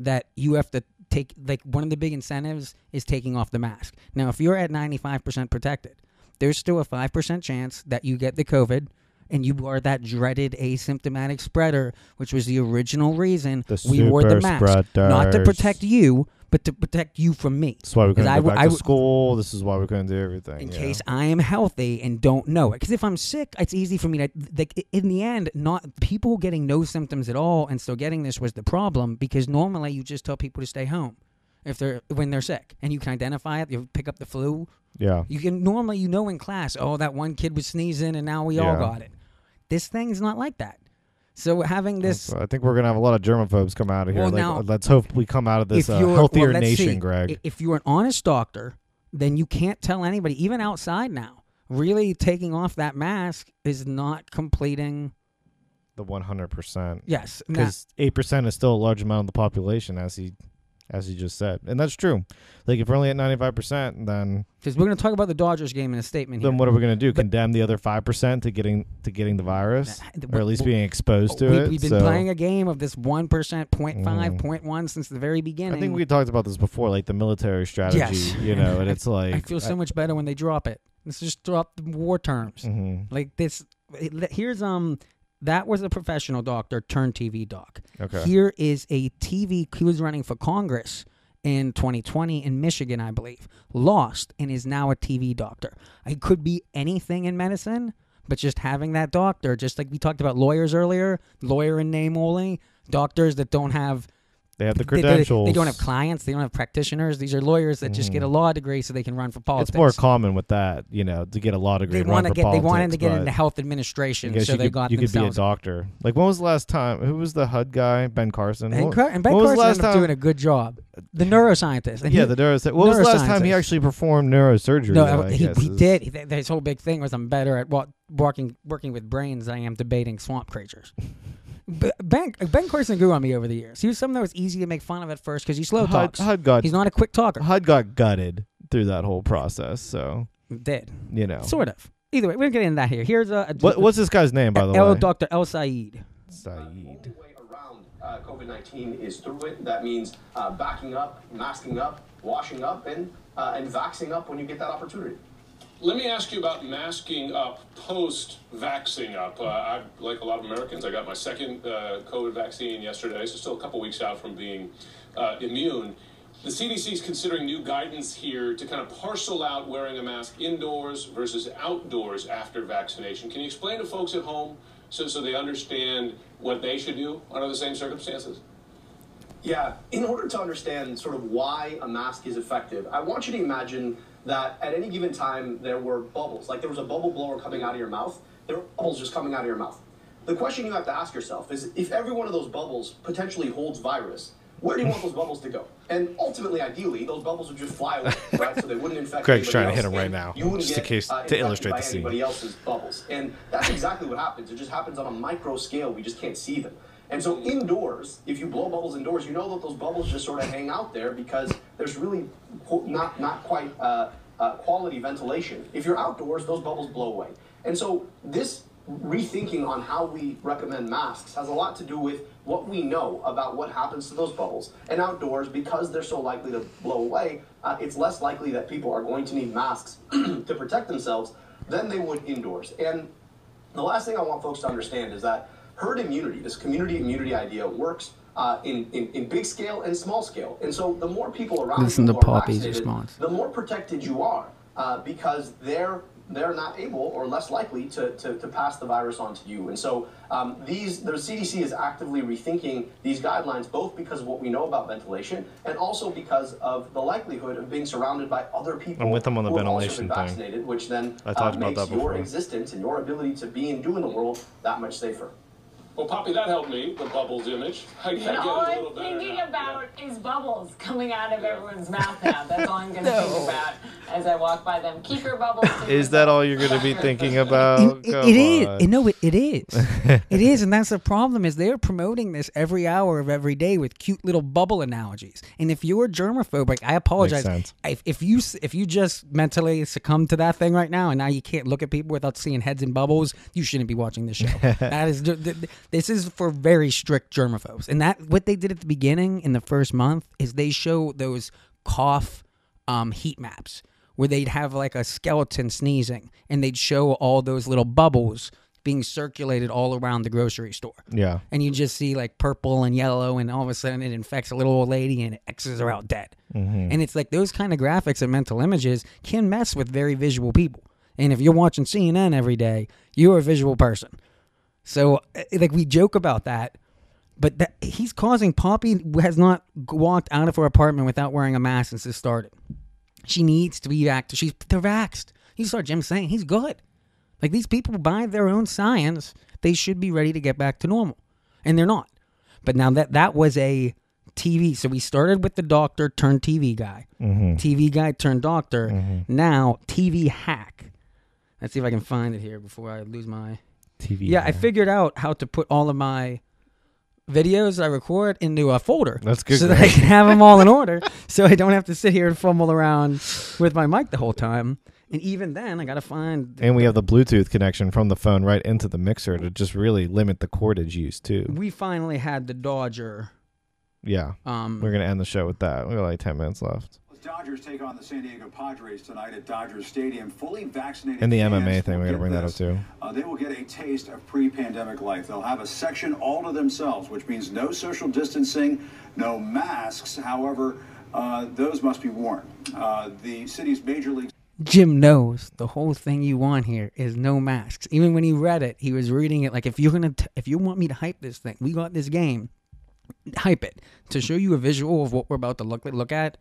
that you have to take like one of the big incentives is taking off the mask. Now, if you're at 95% protected, there's still a 5% chance that you get the COVID and you are that dreaded asymptomatic spreader, which was the original reason The we wore the mask. Not to protect you, but to protect you from me. That's why we 'Cause couldn't I go w- back I to school. This is why we couldn't do everything. in yeah. case I am healthy and don't know it. Because if I'm sick, it's easy for me to like. In the end, not people getting no symptoms at all and still getting this was the problem. Because normally you just tell people to stay home if they're when they're sick, and you can identify it. You pick up the flu. Yeah. You can normally you know in class. Oh, that one kid was sneezing, and now we all got it. This thing's not like that. So having this. So I think we're gonna have a lot of germaphobes come out of here. Well, like, now- let's hope we come out of this uh, healthier well, nation, see. Greg. If you're an honest doctor, then you can't tell anybody, even outside now. Really taking off that mask is not completing. the one hundred percent. Yes, because eight percent is still a large amount of the population, as he, as he just said, and that's true. Like if we're only at ninety five percent, then because we're going to talk about the Dodgers game in a statement here. then what are we gonna do? But- Condemn the other five percent to getting to getting the virus, or at least being exposed to we, it? We've been So, playing a game of this one percent, point five, Mhm. point one since the very beginning. I think we talked about this before, like the military strategy, Yes. you know, and it's *laughs* like I feel so much better when they drop it. Let's just drop the war terms. Mhm. Like this. Here's um. That was a professional doctor turned TV doc. Okay. Here is a TV. He was running for Congress in 2020 in Michigan, I believe. Lost and is now a TV doctor. It could be anything in medicine, but just having that doctor, just like we talked about lawyers earlier, lawyer in name only, doctors that don't have They have the they- they- credentials. They, don't have clients. They don't have practitioners. These are lawyers that just get a mm. law degree so they can run for politics. It's more common with that, you know, to get a law degree. They run want to for get. They wanted to get into health administration, so they could, got you could be a doctor. Like when was the last time? Who was the HUD guy? Ben Carson. and, Car- and Ben when was the Carson last time- doing a good job. The neuroscientist. And yeah, he- the neuroscientist. What was the last time he actually performed neurosurgery? No, though, uh, he, he did. He, th- his whole big thing was I'm better at what working working with brains than I am debating swamp creatures. *laughs* B- Ben Ben Carson grew on me over the years. He was someone that was easy to make fun of at first because he slow HUD, talks. HUD got He's not a quick talker. HUD got gutted through that whole process. So Did you know, sort of. Either way, we're gonna get into that here. Here's a, a what, what's this guy's name by the El way? Dr. El Said. Saeed. way around uh, COVID 19 is through it. That means uh, backing up, masking up, washing up, and, uh, and vaxing up when you get that opportunity. Let me ask you about masking up post vaxing up. Uh, I, like a lot of Americans, I got my second uh, COVID vaccine yesterday, so still a couple weeks out from being uh, immune. The CDC is considering new guidance here to kind of parcel out wearing a mask indoors versus outdoors after vaccination. Can you explain to folks at home so, so they understand what they should do under the same circumstances? Yeah, in order to understand sort of why a mask is effective, I want you to imagine that at any given time there were bubbles, like there was a bubble blower coming out of your mouth, there were bubbles just coming out of your mouth. The question you have to ask yourself is if every one of those bubbles potentially holds virus, where do you want those bubbles to go? And ultimately, ideally, those bubbles would just fly away, *laughs* right? So they wouldn't infect. Greg's anybody trying to hit else, him right now, just in case- uh, to illustrate by the scene. Anybody else's bubbles, and that's exactly what happens. It just happens on a micro scale. We just can't see them. And so indoors, if you blow bubbles indoors, you know that those bubbles just sort of hang out there because there's really not not quite uh, uh, quality ventilation. If you're outdoors, those bubbles blow away. And so this rethinking on how we recommend masks has a lot to do with what we know about what happens to those bubbles. And outdoors, because they're so likely to blow away, uh, it's less likely that people are going to need masks *clears throat* to protect themselves than they would indoors. And the last thing I want folks to understand is that herd immunity, this community immunity idea, works uh, in, in, in big scale and small scale. And so the more people around Listen you to who are Poppy's response. the more protected you are uh, because they're they're not able or less likely to, to, to pass the virus on to you. And so um, these the CDC is actively rethinking these guidelines both because of what we know about ventilation and also because of the likelihood of being surrounded by other people I'm with them on the who have also ventilation been thing. which then I talked uh, about makes that your before. existence and your ability to be and do in the world that much safer. Well, Poppy, that helped me, the bubbles image. I, I get it all little I'm thinking now. about is bubbles coming out of everyone's mouth now. That's all I'm going *laughs* to think about as I walk by them. Keep your bubbles. *laughs* Is that all you're going to be thinking *laughs* about? It- it- it is. on. You know, it, it is. it is, and that's the problem. Is they're promoting this every hour of every day with cute little bubble analogies. And if you're germophobic, I apologize. sense. If, if you if you just mentally succumb to that thing right now, and now you can't look at people without seeing heads and bubbles, you shouldn't be watching this show. that is the, the, This is for very strict germaphobes. And that what they did at the beginning in the first month is they show those cough um, heat maps where they'd have like a skeleton sneezing and they'd show all those little bubbles being circulated all around the grocery store. Yeah. And you just see like purple and yellow, and all of a sudden it infects a little old lady and it X's her out dead. Mhm. And it's like those kind of graphics and mental images can mess with very visual people. And if you're watching CNN every day, you're a visual person. So, eh, like, we joke about that, but that, he's causing. Poppy has not walked out of her apartment without wearing a mask since this started. She needs to be vaxxed. She's they're vaxxed. You saw Jim saying he's good. Like these people, by their own science, they should be ready to get back to normal, and they're not. But now that that was a TV, so we started with the doctor turned TV guy, Mhm. TV guy turned doctor. Now TV hack. Let's see if I can find it here before I lose my TV. Yeah, I figured out how to put all of my videos that I record into a folder. That's good, So that I can have them all in order, *laughs* so I don't have to sit here and fumble around with my mic the whole time. And even then, I gotta find. And we have the Bluetooth connection from the phone right into the mixer to just really limit the cordage use too. We finally had the Dodger. Yeah. Um, We're gonna end the show with that. We got like ten minutes left. Dodgers take on the San Diego Padres tonight at Dodgers Stadium. Fully vaccinated. And the fans MMA thing, we gotta get bring that up too. Uh, they will get a taste of pre-pandemic life. They'll have a section all to themselves, which means no social distancing, no masks. However, uh, those must be worn. Uh, the city's major league. Jim knows the whole thing you want here is no masks. Even when he read it, he was reading it like if you're gonna, t- if you want me to hype this thing, we got this game, hype it to show you a visual of what we're about to look look at.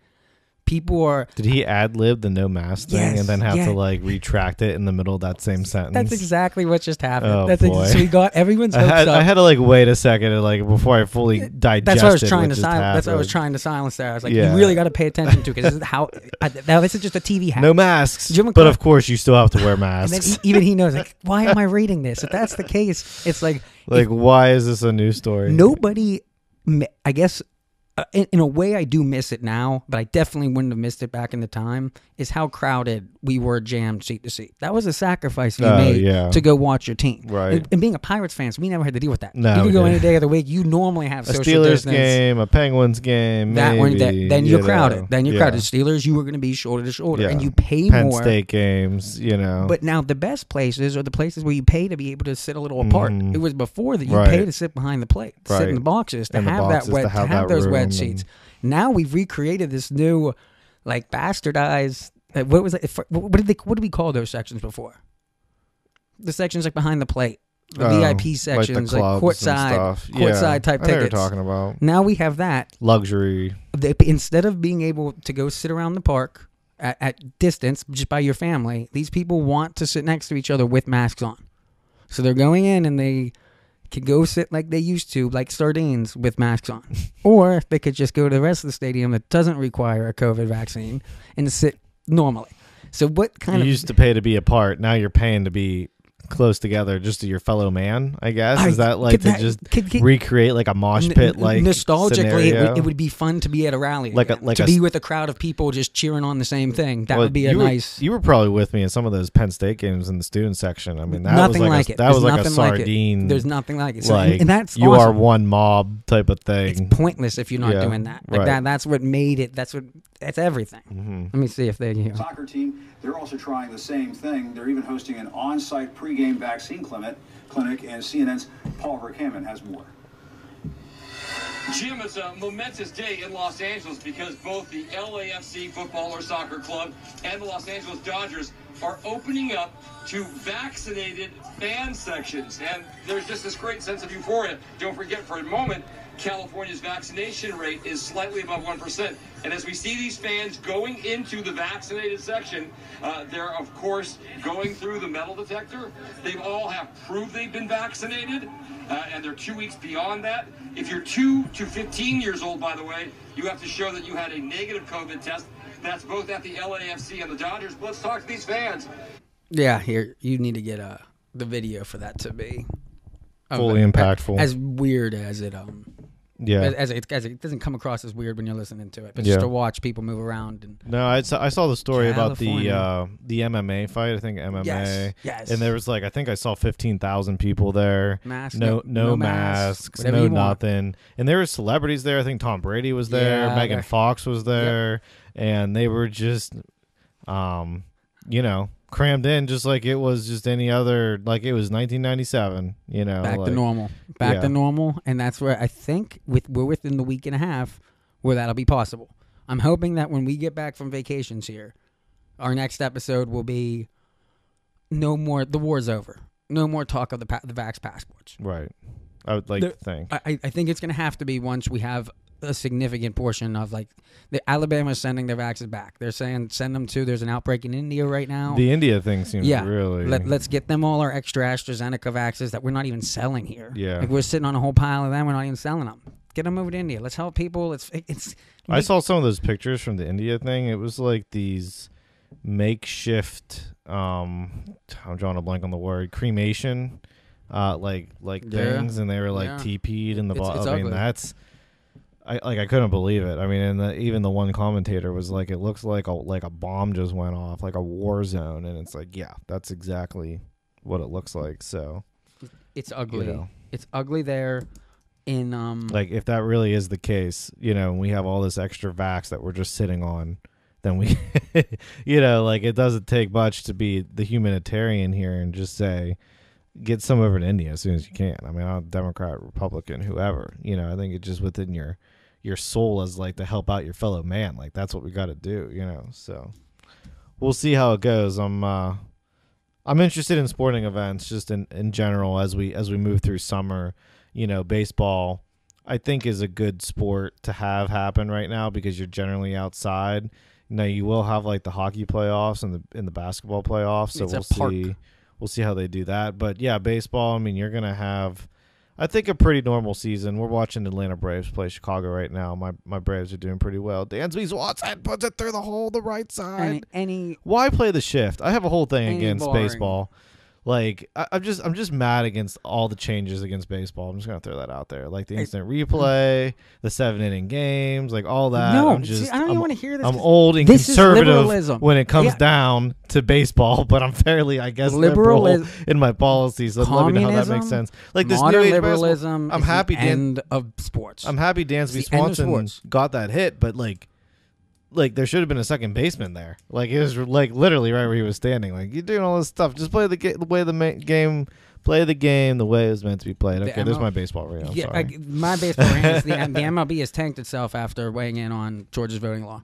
People are Did he ad lib the no mask thing Yes, and then have yeah. to like retract it in the middle of that same sentence? That's exactly what just happened. Oh That's ex- boy! so we got everyone's I had. I had to like wait a second and like before I fully digested. that's what I was trying to silence. That's what I was trying to silence there. I was like, Yeah. you really got to pay attention to because this is how. *laughs* I, now this is just a TV hack. No masks, Jim but of course you still have to wear *laughs* masks. e- even he knows, like, why am I reading this? If that's the case, it's like like, why is this a news story? nobody. I guess in, in a way, I do miss it now, but I definitely wouldn't have missed it back in the time. Is how crowded we were jammed seat to seat. That was a sacrifice you Oh, made yeah. to go watch your team. Right. And, and being a Pirates fan, we never had to deal with that. No, you could go didn't. any day of the week. You normally have a social Steelers distance. game, a Penguins game, That one, that, then you you're crowded. know. Then you're Yeah. crowded. Steelers, you were going to be shoulder to shoulder, Yeah. and you pay Penn more. State games, you know. But now the best places are the places where you pay to be able to sit a little apart. Mhm. It was before that you Right. pay to sit behind the plate, sit in the boxes to have boxes that to wet, to have have, that those room wet seats. Now we've recreated this new, like bastardized. What was it? What did they? What did we call those sections before? The sections like behind the plate, the Oh, VIP sections, like, and courtside, stuff. Yeah, courtside type I know what tickets. you're talking about. Now we have that Luxury. they, instead of being able to go sit around the park at, at distance just by your family, these people want to sit next to each other with masks on. So they're going in and they can go sit like they used to, like sardines with masks on. *laughs* or they could just go to the rest of the stadium that doesn't require a COVID vaccine and sit normally. So what kind you of used to pay to be apart. Now you're paying to be close together, just to your fellow man. I guess I- is that like to that- just could- could- recreate like a mosh pit like nostalgically, it would, it would be fun to be at a rally, Like a- like to a be with a crowd of people just cheering on the same thing. That Well, would be a you were- nice. you were probably with me in some of those Penn State games in the student section. I mean, that nothing was like, like a, it. That There's was like a nothing like sardine. There's nothing like it. So- like, and that's you are one mob type of thing. It's pointless if you're not Yeah, doing that. Like right. that that's what made it that's what that's everything. Mm-hmm. Let me see if they you know. Soccer team, they're also trying the same thing. They're even hosting an on-site pregame vaccine clinic, clinic and CNN's Paul Vercammen has more. Jim, it's a momentous day in Los Angeles because both the LAFC Football or Soccer Club and the Los Angeles Dodgers are opening up to vaccinated fan sections. And there's just this great sense of euphoria. Don't forget for a moment, California's vaccination rate is slightly above 1%. And as we see these fans going into the vaccinated section, uh, they're, of course, going through the metal detector. They all have proved they've been vaccinated, uh, and they're two weeks beyond that. If you're 2 to 15 years old, by the way, you have to show that you had a negative COVID test. That's both at the LAFC and the Dodgers. But let's talk to these fans. Yeah, here you need to get uh the video for that to be um, Fully impactful. As weird as it um Yeah. As, as, it, as it doesn't come across as weird when you're listening to it, but Yeah. just to watch people move around and No, I saw, I saw the story about the uh, the MMA fight. I think MMA. Yes, yes. And there was like I think I saw fifteen thousand people there. Masks, no, no- masks, whatever no you want. nothing. And there were celebrities there. I think Tom Brady was there. Yeah, Megan Fox was there, and they were just, um, you know, crammed in just like it was just any other. Like it was 1997. You know, back like- to normal, back yeah. to normal, and that's where I think with we're within the week and a half where that'll be possible. I'm hoping that when we get back from vacations here, our next episode will be no more. The war's over. No more talk of the pa- the vax passports. Right. I would like to think. I, I- I think it's going to have to be once we have a significant portion of like the Alabama's sending their vaxes back. They're saying send them to. There's an outbreak in India right now. The India thing seems yeah, really. Let, let's get them all our extra AstraZeneca vaxes that we're not even selling here. Yeah. like we're sitting on a whole pile of them. We're not even selling them. Get them over to India. Let's help people. It's it's. I saw some of those pictures from the India thing. It was like these makeshift um I'm drawing a blank on the word cremation uh like like Yeah. things and they were like Yeah. TP'd in the it's I mean ugly. that's I like I couldn't believe it. I mean and the, even the one commentator was like it looks like a like a bomb just went off like a war zone and it's like yeah, that's exactly what it looks like. So It's ugly. know. It's ugly there. In um, like if that really is the case, you know, and we have all this extra vax that we're just sitting on, then we, *laughs* you know, like it doesn't take much to be the humanitarian here and just say, get some over to India as soon as you can. I mean, I'm Democrat, Republican, whoever. You know, I think it's just within your your soul as like to help out your fellow man. Like that's what we got to do. You know, so we'll see how it goes. I'm uh, I'm interested in sporting events just in in general as we as we move through summer. You know, baseball I think is a good sport to have happen right now because you're generally outside. Now you will have like the hockey playoffs and the in the basketball playoffs, so It's we'll see we'll see how they do that. But yeah, baseball, I mean, you're going to have I think a pretty normal season. We're watching Atlanta Braves play Chicago right now. My my Braves are doing pretty well. Dansby Swanson puts it through the hole the right side. any, any Why play the shift? I have a whole thing against boring. baseball. Like I, I'm just I'm just mad against all the changes against baseball. I'm just gonna throw that out there. Like the instant replay, the seven inning games, like all that. No, I'm see, I don't even I'm- wanna hear this I'm old and conservative when it comes Yeah. down to baseball, *laughs* but I'm fairly, I guess, Liberal in my policies. So let me know how that makes sense. Like this new age liberalism. I'm happy. Dan- end of sports. I'm happy Dansby the end of Swanson got that hit, but like, like there should have been a second baseman there. Like it was like literally right where he was standing. Like you're doing all this stuff. Just play the, ga- the way the ma- game, play the game the way it was meant to be played. Okay, there's my baseball rant. I'm yeah, sorry. I, my baseball rant is the, *laughs* the MLB has tanked itself after weighing in on Georgia's voting law.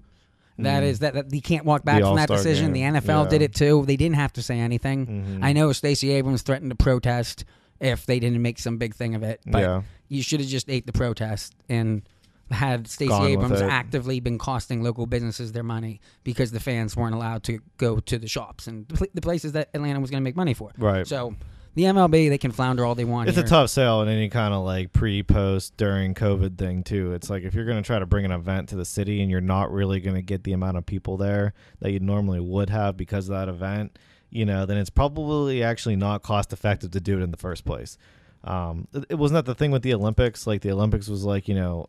That Mm. is that, that you can't walk back The from that All-Star decision. game, The NFL did it too. They didn't have to say anything. Mhm. I know Stacey Abrams threatened to protest if they didn't make some big thing of it. But Yeah. you should have just ate the protest and had Stacey Gone Abrams actively been costing local businesses their money because the fans weren't allowed to go to the shops and the places that Atlanta was going to make money for. Right. So the MLB they can flounder all they want. It's a tough sell in any kind of like pre, post, during COVID thing too. It's like if you're going to try to bring an event to the city and you're not really going to get the amount of people there that you normally would have because of that event, you know, then it's probably actually not cost effective to do it in the first place. Um, it, it wasn't that the thing with the Olympics. Like the Olympics was like you know,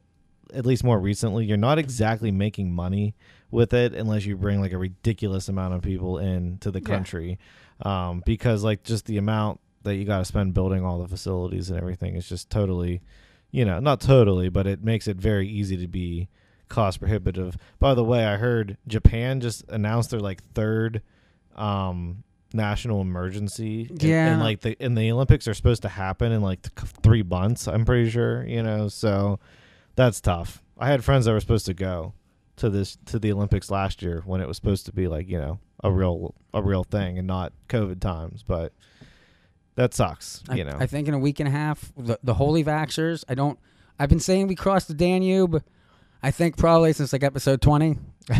at least more recently, you're not exactly making money with it unless you bring like a ridiculous amount of people in to the Yeah. country, um, because like just the amount that you got to spend building all the facilities and everything is just totally, you know, not totally, but it makes it very easy to be cost prohibitive. By the way, I heard Japan just announced their like third um national emergency and- Yeah. and, like the and the olympics are supposed to happen in like th- three months i'm pretty sure you know so that's tough i had friends that were supposed to go to this to the olympics last year when it was supposed to be like you know a real a real thing and not covid times but that sucks I, you know I think in a week and a half, the, the holy vaxxers. I don't. I've been saying we crossed the Danube. I think probably since like episode twenty.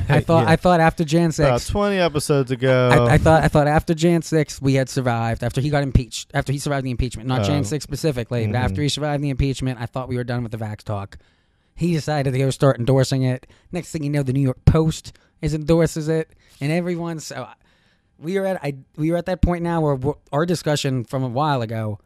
I *laughs* thought. Yeah. I thought after Jan about six. 20 episodes ago I, I thought. I thought after Jan six we had survived. After he got impeached. After he survived the impeachment, not Oh. Jan six specifically, but Mhm. after he survived the impeachment, I thought we were done with the vax talk. He decided to go start endorsing it. Next thing you know, the New York Post is endorses it, and everyone. so. We are at I we are at that point now where our discussion from a while ago,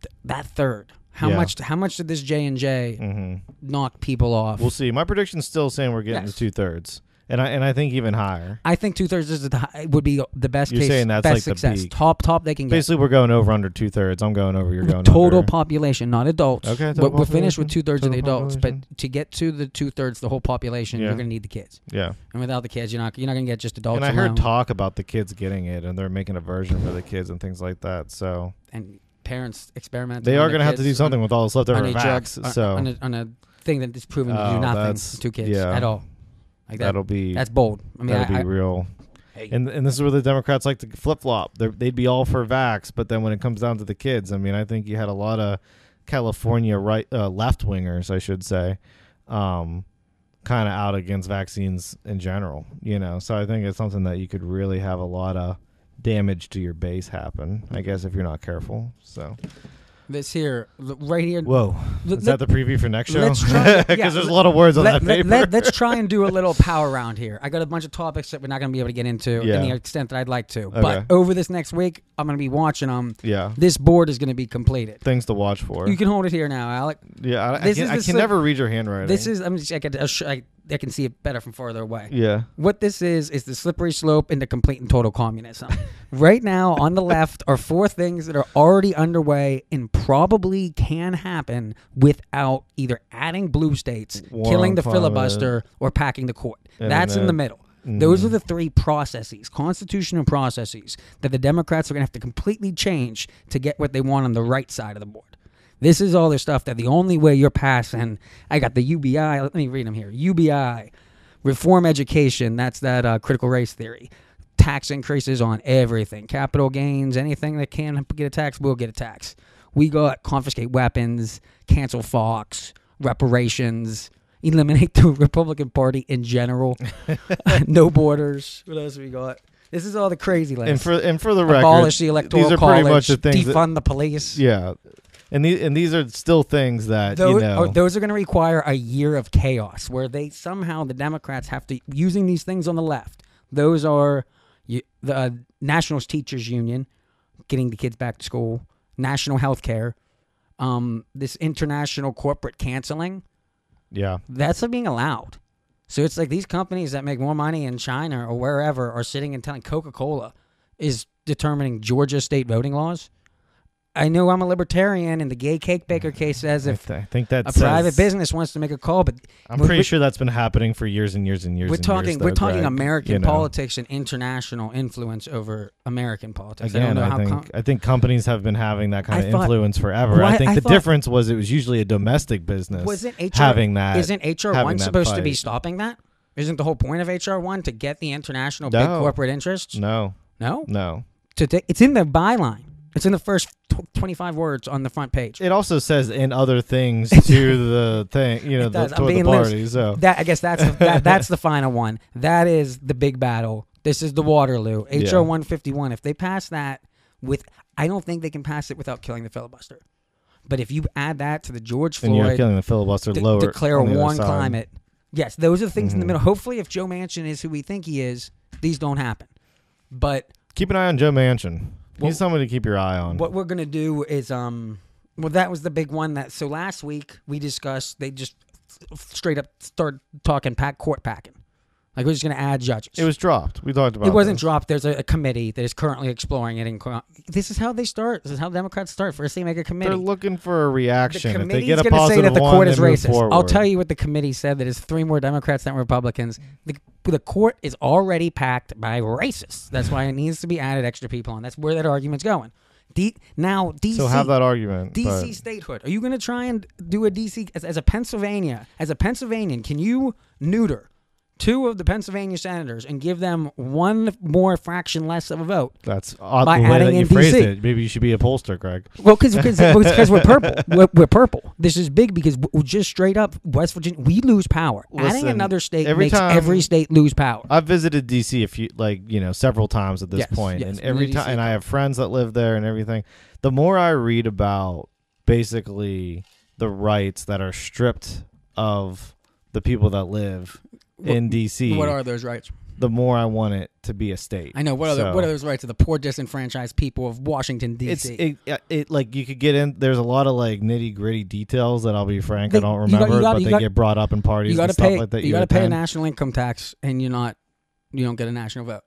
th- that third, How Yeah. much? How much did this J and J hmm knock people off? We'll see. My prediction's still saying we're getting Yes. to two thirds, and I and I think even higher. I think two thirds is the, hi- would be the best You're case. saying that's best like the success. peak. Top top they can get. Basically, we're going over under two thirds. I'm going over. You're going total under. population, not adults. Okay, we're, we're finished with two thirds of the total adults, population. but to get to the two thirds, the whole population, Yeah. you're going to need the kids. Yeah. And without the kids, you're not you're not going to get just adults. And I heard alone. talk about the kids getting it, and they're making a version for the kids and things like that. So and parents experiment. they are going to have to do something with all this leftover on a drug, vax. on- so on a, on a thing that is proven to Oh, do nothing that's- to kids yeah. at all. Like that, that'll be that's bold. I mean, that'll I- be I- real. Hey. And and this is where the Democrats like to flip flop. They'd be all for vax, but then when it comes down to the kids, I mean, I think you had a lot of California right uh, left wingers, I should say, um, kind of out against vaccines in general. You know, so I think it's something that you could really have a lot of damage to your base happen. I guess if you're not careful. So this here, right here. Whoa. L- Is that the preview for next show? Let's try, *laughs* 'Cause yeah, there's a lot of words on let, that paper. Let, us try and do a little *laughs* power round here. I got a bunch of topics that we're not going to be able to get into Yeah. in the extent that I'd like to. Okay. But over this next week, I'm going to be watching them. Yeah. This board is going to be completed. Things to watch for. You can hold it here now, Alec. Yeah, I, I can, I can never read your handwriting. This is I'm just I sh- I, I can see it better from farther away. Yeah. What this is is the slippery slope into complete and total communism. *laughs* right now on the left are four things that are already underway and probably can happen without either adding blue states, War killing the climate. filibuster, or packing the court. And That's in the middle. Those are Mhm. the three processes, constitutional processes, that the Democrats are going to have to completely change to get what they want on the right side of the board. This is all the stuff that the only way you're passing. I got the UBI. Let me read them here. UBI, reform education. That's that uh, critical race theory. Tax increases on everything, capital gains, anything that can get a tax will get a tax. We got confiscate weapons, cancel Fox, reparations, eliminate the *laughs* Republican Party in general, *laughs* *laughs* no borders. What else we got? This is all the crazy list. and for and for the record, abolish the electoral these are college, pretty much the things that- defund the police. Yeah, and these and these are still things that Those, you know. are, those are going to require a year of chaos where they somehow the Democrats have to using these things on the left. Those are you, the uh, National Teachers Union getting the kids back to school, national health care, um, this international corporate canceling. yeah, That's not being allowed. So it's like these companies that make more money in China or wherever are sitting and telling Coca Cola is determining Georgia state voting laws. I know I'm a libertarian, and the gay cake baker mm. case says I, if th- I think that a says- private business wants to make a call, but I'm pretty sure that's been happening for years and years and years. we're talking years, we're talking American you know. politics and international influence over American politics. I Again, don't know I, how think com- I think companies have been having that kind I of thought- influence forever. Well, I I- think I the thought- difference was it was usually a domestic business. wasn't HR having that? Isn't HR one supposed to be stopping that? Isn't the whole point of HR one to get the international big corporate interests? No, No, no. to ta- it's in the byline. It's in the first tw- 25 words on the front page. It also says in other things *laughs* to the thing, you know, the, toward the being loose. party. So That I guess that's the, that, *laughs* that's the final one. That is the big battle. This is the Waterloo. Yeah. HR 151. If they pass that with, I don't think they can pass it without killing the filibuster. But if you add that to the George Floyd, and you're killing the filibuster de- lower. declare other one climate, yes, those are the things in the Mhm. middle. Hopefully, if Joe Manchin is who we think he is, these don't happen. But Keep an eye on Joe Manchin. Well, He's somebody to keep your eye on. What we're gonna do is um well that was the big one that so last week we discussed they just straight up started talking pack court packing. Like we're just gonna add judges. It was dropped. We talked about It wasn't this. dropped. There's a, a committee that is currently exploring it. In, co- this is how they start. This is how Democrats start. First, they make a committee. They're looking for a reaction. the if they committee's get a going to say positive that the one, court is they move racist. I'll tell you what the committee said. That is three more Democrats than Republicans. The, the court is already packed by racists. That's why it needs to be added extra people on. That's where that argument's going. D, now DC. So have that argument. DC but- statehood. Are you going to try and do a DC as, as a Pennsylvania? As a Pennsylvanian, can you neuter two of the Pennsylvania senators and give them one more fraction less of a vote? That's odd by the way adding that you phrased it. Maybe you should be a pollster, Greg. Well, because because we're purple. *laughs* We're, we're purple. This is big because w- just straight up West Virginia, we lose power. Adding another state every makes time- every state lose power. I've visited DC a few, like you know, several times at this Yes, point, yes, and every time, and I have friends that live there and everything. The more I read about basically the rights that are stripped of the people that live in DC, What are those rights? the more I want it to be a state. I know what are the, what are those rights of the poor disenfranchised people of Washington It's D.C. it, it like you could get in. There's a lot of like nitty gritty details that I'll be frank They- I don't you got- remember, you got- but they got- get brought up in parties and stuff pay like that. you got to pay a national income tax, and you're not you don't get a national vote.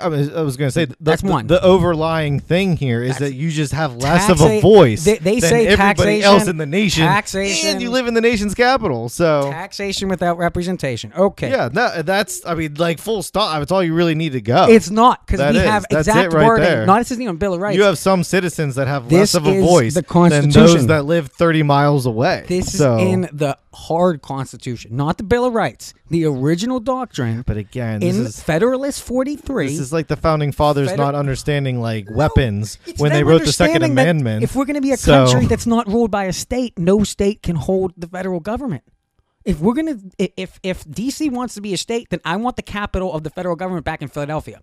I was, I was going to say the, That's the, one. The overlying thing here is that you just have less of a voice. they- they than say everybody taxation- else in the nation. taxation- and you live in the nation's capital, so Taxation without representation. Okay. yeah, no, that's I mean like full stop. That's all you really need to go. It's not because we is. have exact right wording. there. Not this isn't even Bill of Rights. You have some citizens that have This less of a voice the than those that live 30 miles away. This so, is in the hard Constitution, not the Bill of Rights. The original doctrine. But again, this in is- Federalist 43. This is like the founding fathers Feder- not understanding like weapons It's when they wrote the Second Amendment. If we're going to be a So- country that's not ruled by a state, no state can hold the federal government. If we're going to, if if DC wants to be a state, then I want the capital of the federal government back in Philadelphia.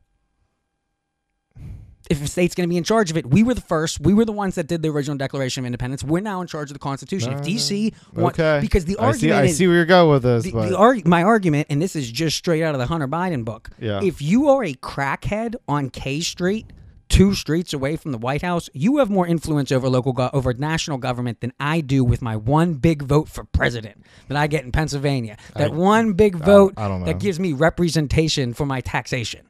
If a state's going to be in charge of it, we were the first. We were the ones that did the original Declaration of Independence. We're now in charge of the Constitution. if DC, uh-huh. want, okay, because the I see, argument I is see where you're going with this, the, but the arg- my argument, and this is just straight out of the Hunter Biden book. Yeah. If you are a crackhead on K Street, two streets away from the White House, you have more influence over local over national government than I do with my one big vote for president that I get in Pennsylvania. That I- one big I- vote I know. that gives me representation for my taxation.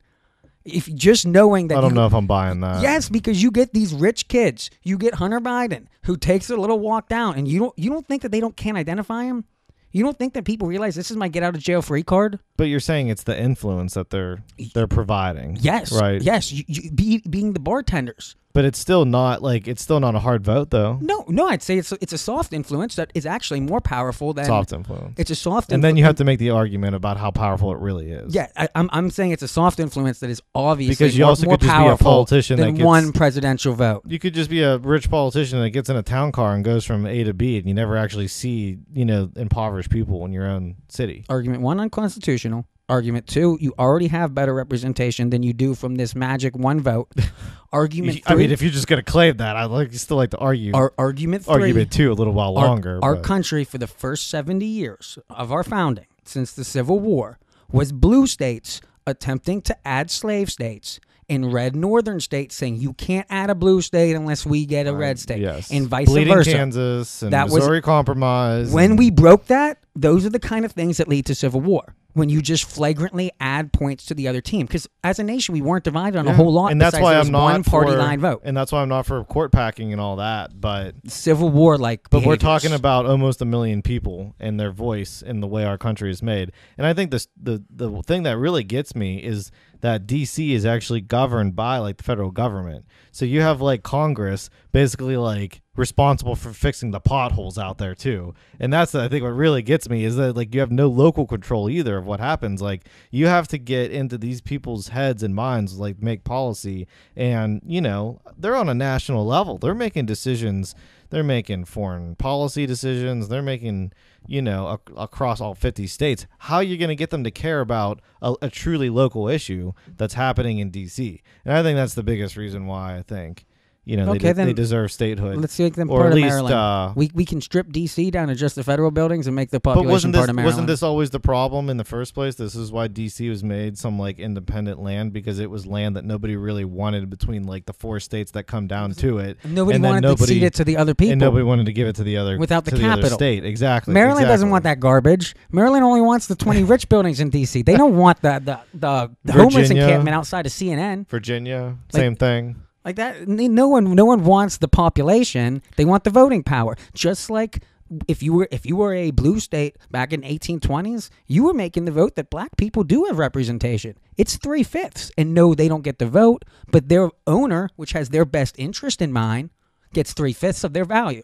If just knowing that I don't you- know if I'm buying that. Yes, because you get these rich kids. You get Hunter Biden who takes a little walk down, and you don't you don't think that they don't can't identify him. You don't think that people realize this is my get out of jail free card? But you're saying it's the influence that they're they're providing. Yes, Right. Yes, you, you, be, being the bartenders. But it's still not like it's still not a hard vote though. No, no, I'd say it's a, it's a soft influence that is actually more powerful than Soft influence. It's a soft, And then you have to make the argument about how powerful it really is. Yeah, I, I'm I'm saying it's a soft influence that is obviously Because you more, also more could just be a powerful politician than that gets- one presidential vote. You could just be a rich politician that gets in a town car and goes from A to B, and you never actually see, you know, impoverished people in your own city. Argument one, unconstitutional. Argument two, you already have better representation than you do from this magic one vote. *laughs* Argument I mean, if you're just gonna claim that, I'd like still like to argue. Ar- argument three, argument two a little while our- longer. Our, but- country, for the first 70 years of our founding, since the Civil War, was blue states attempting to add slave states and red northern states saying you can't add a blue state unless we get a red state. yes, And vice Bleeding versa. Kansas and That was- Missouri Compromise. When we broke that, those are the kind of things that lead to civil war. When you just flagrantly add points to the other team, because as a nation we weren't divided on a whole lot. and that's why I'm not one party for, line vote. and that's why I'm not for court packing and all that. But Civil war like. But we're talking about almost a million people and their voice and the way our country is made. And I think this the the thing that really gets me is that DC is actually governed by like the federal government. So you have like Congress basically like responsible for fixing the potholes out there too. And that's I think what really gets me is that like you have no local control either of what happens. Like you have to get into these people's heads and minds like make policy and you know, they're on a national level. They're making decisions they're making foreign policy decisions. They're making, you know, ac- across all 50 states. How are you going to get them to care about a, a truly local issue that's happening in D.C.? And I think that's the biggest reason why I think, you know, they, Okay, de- then they deserve statehood. Let's make them or part at of least, Maryland. Uh, we we can strip DC down to just the federal buildings and make the population wasn't this part of Maryland. wasn't this always the problem in the first place? This is why DC was made some like independent land because it was land that nobody really wanted between like the four states that come down to it. Nobody and wanted to nobody, cede it to the other people. and nobody wanted to give it to the other without the to capital state. Exactly. Maryland doesn't want that garbage. Maryland only wants the 20 rich *laughs* buildings in DC. They don't want the the, the, the homeless encampment outside of CNN. Virginia, Like- same thing. Like that no one no one wants the population. They want the voting power. Just like if you were if you were a blue state back in 1820s, you were making the vote that black people do have representation. It's three fifths, and no, they don't get the vote, but their owner, which has their best interest in mind, gets three fifths of their value.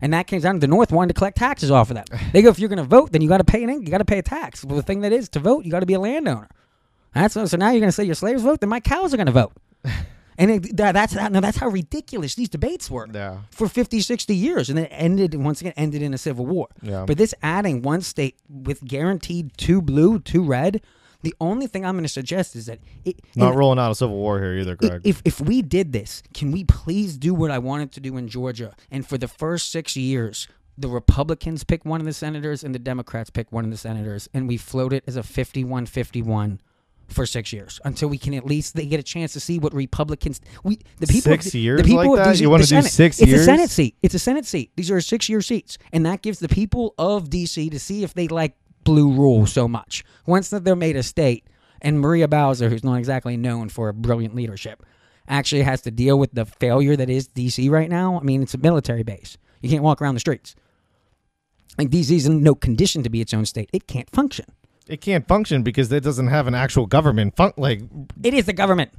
And that came down to the North wanting to collect taxes off of that. *sighs* They go, if you're going to vote, then you got to pay an in- you got to pay a tax. Well, the thing that is to vote, you got to be a landowner. That's so now you're going to say your slaves vote, then my cows are going to vote. *laughs* And it, that, that's now that's how ridiculous these debates were Yeah. for 50, 60 years. And then it ended, once again, ended in a civil war. Yeah. But this adding one state with guaranteed two blue, two red, the only thing I'm going to suggest is that it, Not rolling out a civil war here either, Greg. If, if we did this, can we please do what I wanted to do in Georgia? And for the first six years, the Republicans pick one of the senators and the Democrats pick one of the senators, and we float it as a 51 51 for six years until we can at least they get a chance to see what Republicans we the people Six the years people like that? DC You wanna the do six it's years? It's a Senate seat. It's a Senate seat. These are six year seats, and that gives the people of DC to see if they like blue rule so much. Once that they're made a state, and Maria Bowser, who's not exactly known for brilliant leadership, actually has to deal with the failure that is DC right now. I mean, it's a military base. You can't walk around the streets. Like DC's in no condition to be its own state. It can't function. It can't function because it doesn't have an actual government. Fun- like It is the government.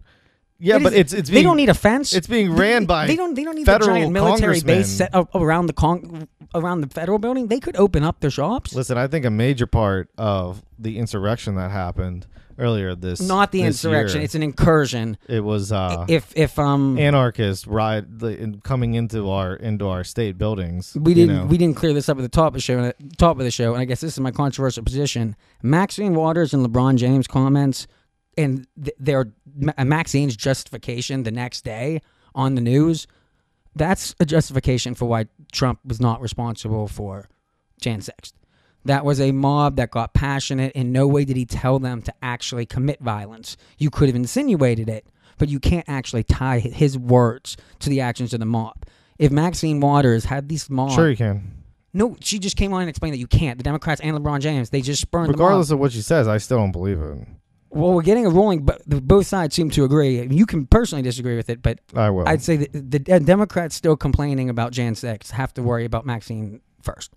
yeah, It but is- it's it's they don't need a fence. It's being They- ran by they don't they don't need a federal giant military base set up around the con- around the federal building. They could open up their shops. Listen, I think a major part of the insurrection that happened earlier this Not the this insurrection. year, It's an incursion. it was uh, if if um anarchists ride the, in, coming into our into our state buildings. we didn't know. we didn't clear this up at the top of the show and at top of the show and I guess this is my controversial position. Maxine Waters and LeBron James comments and th- their Ma- Maxine's justification the next day on the news that's a justification for why Trump was not responsible for Jan 6th. That was a mob that got passionate. In no way did he tell them to actually commit violence. You could have insinuated it, but you can't actually tie his words to the actions of the mob. If Maxine Waters had these mob, Sure, you can. no, she just came on and explained that you can't. The Democrats and LeBron James, they just spurned Regardless the mob. of what she says, I still don't believe it. Well, we're getting a ruling, but both sides seem to agree. You can personally disagree with it, but I will. I'd say that the the Democrats still complaining about Jan 6 have to worry about Maxine first.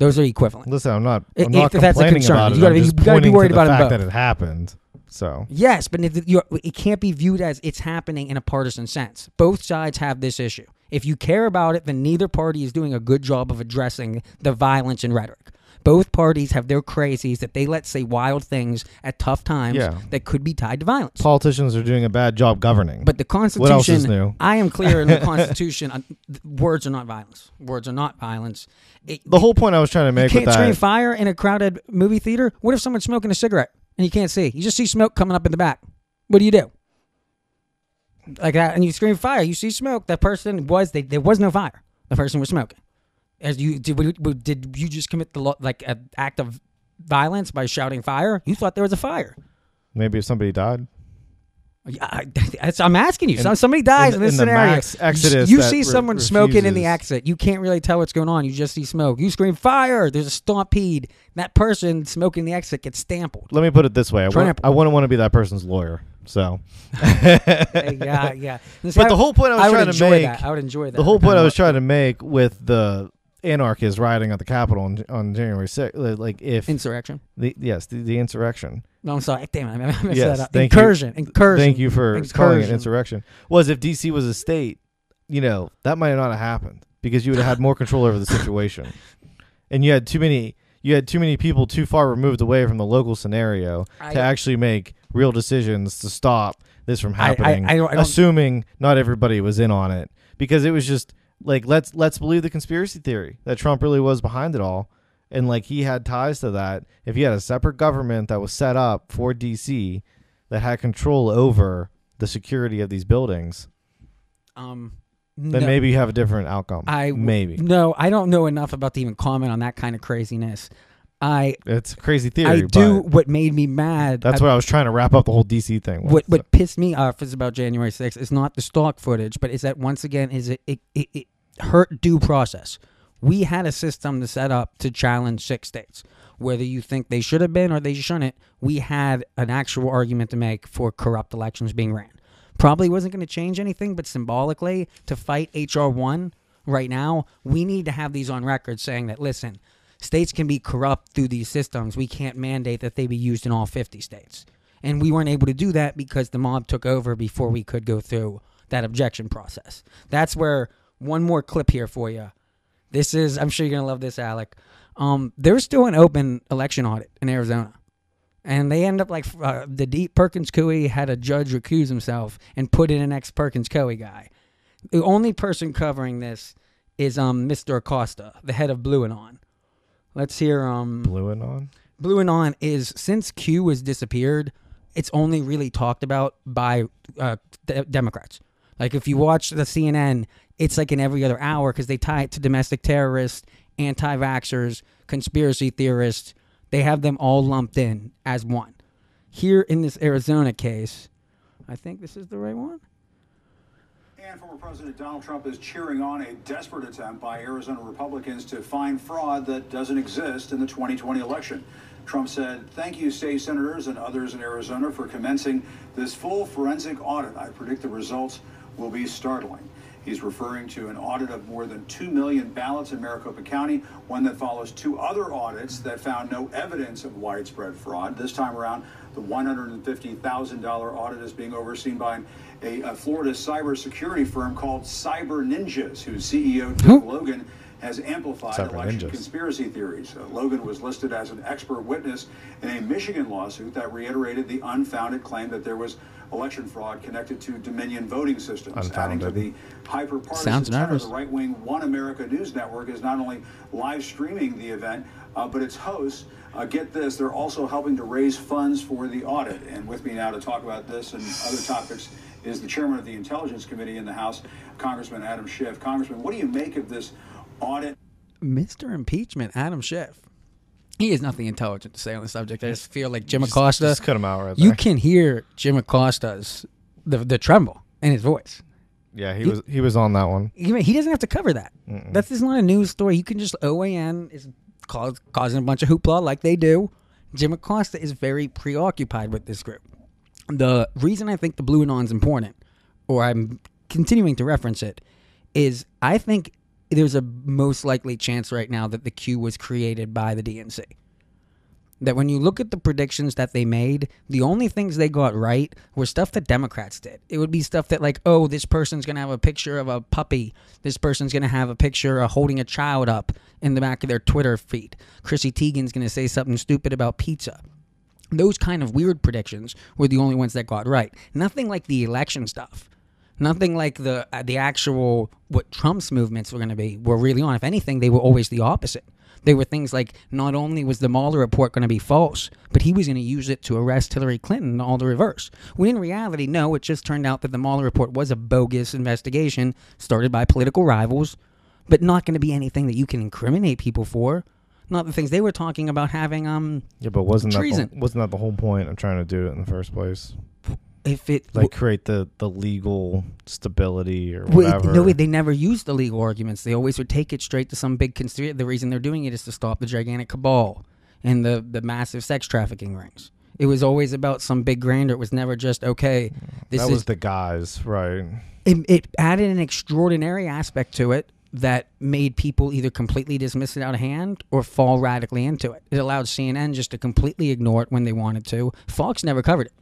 Those are equivalent. Listen, I'm not. I'm not if that's a concern, you gotta I'm be- just you gotta be worried to about the fact that it happened. So Yes, but if it can't be viewed as it's happening in a partisan sense. Both sides have this issue. If you care about it, then neither party is doing a good job of addressing the violence and rhetoric. Both parties have their crazies that they let say wild things at tough times Yeah. that could be tied to violence. politicians are doing a bad job governing. But the What else is new? I am clear in the *laughs* Constitution. uh, th- words are not violence. Words are not violence. It- the whole point I was trying to make can't with scream that. fire in a crowded movie theater. What if someone's smoking a cigarette and you can't see? You just see smoke coming up in the back. What do you do? Like that, and you scream fire. You see smoke. That person was they, there was no fire. The person was smoking. As you did, did you just commit the like an act of violence by shouting fire? You thought there was a fire. Maybe if somebody died. I, *laughs* I'm asking you. In- somebody dies in, in- this in the scennario. exodus you see re- someone smoking in the exit. You can't really tell what's going on. You just see smoke. You scream fire. There's a stampede. That person smoking the exit gets stampled. Let me put it this way: I, want, I wouldn't want to be that person's lawyer. So, yeah, yeah. *laughs* This- But I- the whole point I was I trying to make, that. I would enjoy that. The whole point I was trying to make with the anarchists rioting at the Capitol on, on January 6th, like if Insurrection. the yes, the, the insurrection. No, I'm sorry. Damn it. I messed yes, that up. Incursion. You. Incursion. Thank you for calling it insurrection. Was if DC was a state, you know, that might not have happened because you would have had more control over the situation, *laughs* and you had too many. You had too many people too far removed away from the local scenario I- to actually make real decisions to stop this from happening. I don't- I assuming not everybody was in on it because it was just like let's let's believe the conspiracy theory that Trump really was behind it all and like he had ties to that if he had a separate government that was set up for DC that had control over the security of these buildings Um, then no. maybe you have a different outcome I maybe no. I don't know enough about to even comment on that kind of craziness. I it's a crazy theory I do. but What made me mad. that's I- what I was trying to wrap up the whole DC thing with, what so. what pissed me off is about January 6th is not the stock footage, but is that once again is it it, it, it hurt due process. We had a system to set up to challenge six states. Whether you think they should have been or they shouldn't, we had an actual argument to make for corrupt elections being ran. Probably wasn't going to change anything, but symbolically, to fight HR one right now, we need to have these on record saying that listen, states can be corrupt through these systems. We can't mandate that they be used in all 50 states. And we weren't able to do that because the mob took over before we could go through that objection process. That's where one more clip here for you. This is, I'm sure you're going to love this, Alec. Um, there's still an open election audit in Arizona. And they end up like uh, the deep Perkins Coie had a judge recuse himself and put in an ex Perkins Coie guy. The only person covering this is um Mr. Acosta, the head of Blue Anon. Let's hear um Blue Anon. Blue Anon is since Q has disappeared, it's only really talked about by uh, de- Democrats. Like if you watch the CNN, it's like in every other hour because they tie it to domestic terrorists, anti-vaxxers, conspiracy theorists. They have them all lumped in as one. here in this Arizona case, I think this is the right one. And former President Donald Trump is cheering on a desperate attempt by Arizona Republicans to find fraud that doesn't exist in the 2020 election. Trump said, Thank you, state senators and others in Arizona, for commencing this full forensic audit. I predict the results will be startling. He's referring to an audit of more than 2 million ballots in Maricopa County, one that follows two other audits that found no evidence of widespread fraud. This time around, the $150,000 audit is being overseen by a, a Florida cybersecurity firm called Cyber Ninjas, whose CEO, Doug Logan, has amplified Cyber election Ninjas. conspiracy theories. Uh, Logan was listed as an expert witness in a Michigan lawsuit that reiterated the unfounded claim that there was election fraud connected to Dominion voting systems, adding to the hyper-partisan Sounds tenor, nervous. the right-wing One America News Network is not only live streaming the event, uh, but its hosts, uh, get this, they're also helping to raise funds for the audit. And with me now to talk about this and other topics is the chairman of the Intelligence Committee in the House, Congressman Adam Schiff. Congressman, what do you make of this audit? Mr. Impeachment, Adam Schiff. He has nothing intelligent to say on the subject. I just feel like Jim Acosta. just cut him out right You can hear Jim Acosta's the the tremble in his voice. Yeah, he He- was he was on that one. He he doesn't have to cover that. That's just not a news story. You can just OAN is cause, causing a bunch of hoopla like they do. Jim Acosta is very preoccupied with this group. The reason I think the Blue Anon is important, or I'm continuing to reference it, is I think there's a most likely chance right now that the Q was created by the DNC that when you look at the predictions that they made, the only things they got right were stuff that Democrats did. It would be stuff that like, oh, this person's gonna have a picture of a puppy. This person's gonna have a picture of holding a child up in the back of their Twitter feed. Chrissy Teigen's gonna say something stupid about pizza. Those kind of weird predictions were the only ones that got right. Nothing like the election stuff. Nothing like the uh, the actual what Trump's movements were going to be were really on. If anything, they were always the opposite. They were things like not only was the Mueller report going to be false, but he was going to use it to arrest Hillary Clinton, and all the reverse. When in reality, no, it just turned out that the Mueller report was a bogus investigation started by political rivals, but not going to be anything that you can incriminate people for. Not the things they were talking about having um Yeah, but wasn't treason. that the, wasn't that the whole point of trying to do it in the first place? If it Like create the the legal stability or Wait, whatever. no, wait, they never use the legal arguments. They always would take it straight to some big conspiracy. The reason they're doing it is to stop the gigantic cabal and the, the massive sex trafficking rings. It was always about some big grander. It was never just, okay, this that is. was the guys, right? it, it added an extraordinary aspect to it that made people either completely dismiss it out of hand or fall radically into it. It allowed CNN just to completely ignore it when they wanted to. Fox never covered it.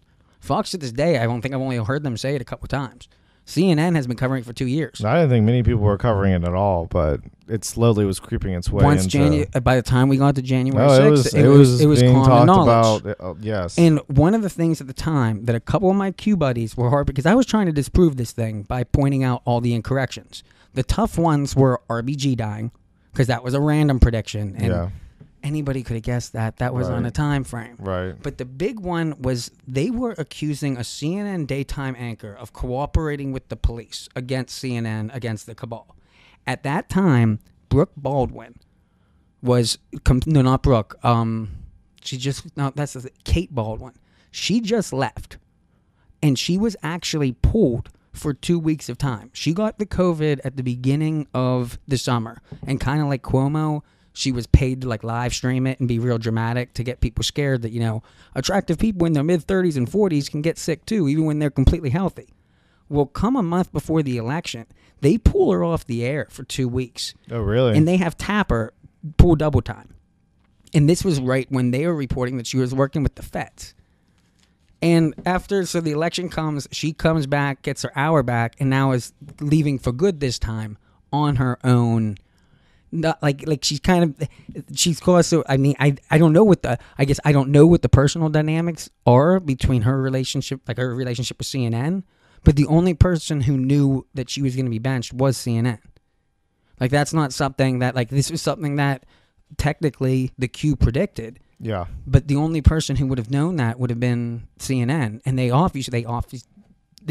Fox to this day, I don't think I've only heard them say it a couple times. CNN has been covering it for two years. I didn't think many people were covering it at all, but it slowly was creeping its way Once into. Janu- by the time we got to January No, 6th, it was it, was, it was being common knowledge. about. uh, yes, And one of the things at the time that a couple of my Q buddies were hard because I was trying to disprove this thing by pointing out all the incorrections. The tough ones were RBG dying because that was a random prediction, and Yeah. Anybody could have guessed that. That was on a time frame. right. But the big one was they were accusing a CNN daytime anchor of cooperating with the police against CNN against the cabal. At that time, Brooke Baldwin was com- no, not Brooke. Um, she just no, that's the, Kate Baldwin. She just left, and she was actually pulled for two weeks of time. She got the COVID at the beginning of the summer, and kind of like Cuomo, she was paid to like live stream it and be real dramatic to get people scared that you know attractive people in their mid 30s and 40s can get sick too, even when they're completely healthy. Well, come a month before the election, they pull her off the air for two weeks Oh, really? and they have Tapper pull double time. And this was right when they were reporting that she was working with the feds. And after, so the election comes, she comes back, gets her hour back, and now is leaving for good this time on her own. Not like like she's kind of she's also I mean I I don't know what the I guess I don't know what the personal dynamics are between her relationship like her relationship with CNN, but the only person who knew that she was going to be benched was CNN. Like that's not something that like this was something that technically the Q predicted. yeah. But the only person who would have known that would have been CNN, and they obviously they obviously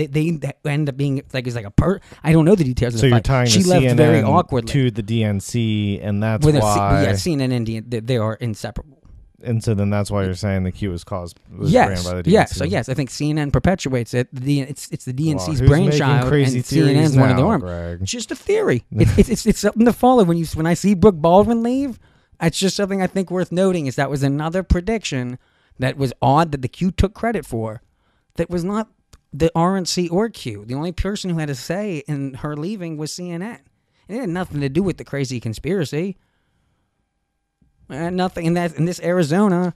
they, they end up being like it's like a per. I don't know the details. Of So the you're fight. tying she the left CNN very awkwardly to the DNC, and that's with a C- why. yeah, CNN and D, they, they are inseparable. and so then that's why you're saying the Q was caused was yes, by the DNC. yes. So yes, I think CNN perpetuates it. The it's it's the DNC's who's brainchild, and CNN's one of the now, arm. Greg? It's just a theory. *laughs* it's, it's it's it's something to follow. When you when I see Brooke Baldwin leave, it's just something I think worth noting. Is that was another prediction that was odd that the Q took credit for, that was not the RNC or Q. The only person who had a say in her leaving was CNN. It had nothing to do with the crazy conspiracy. And nothing in that in this Arizona,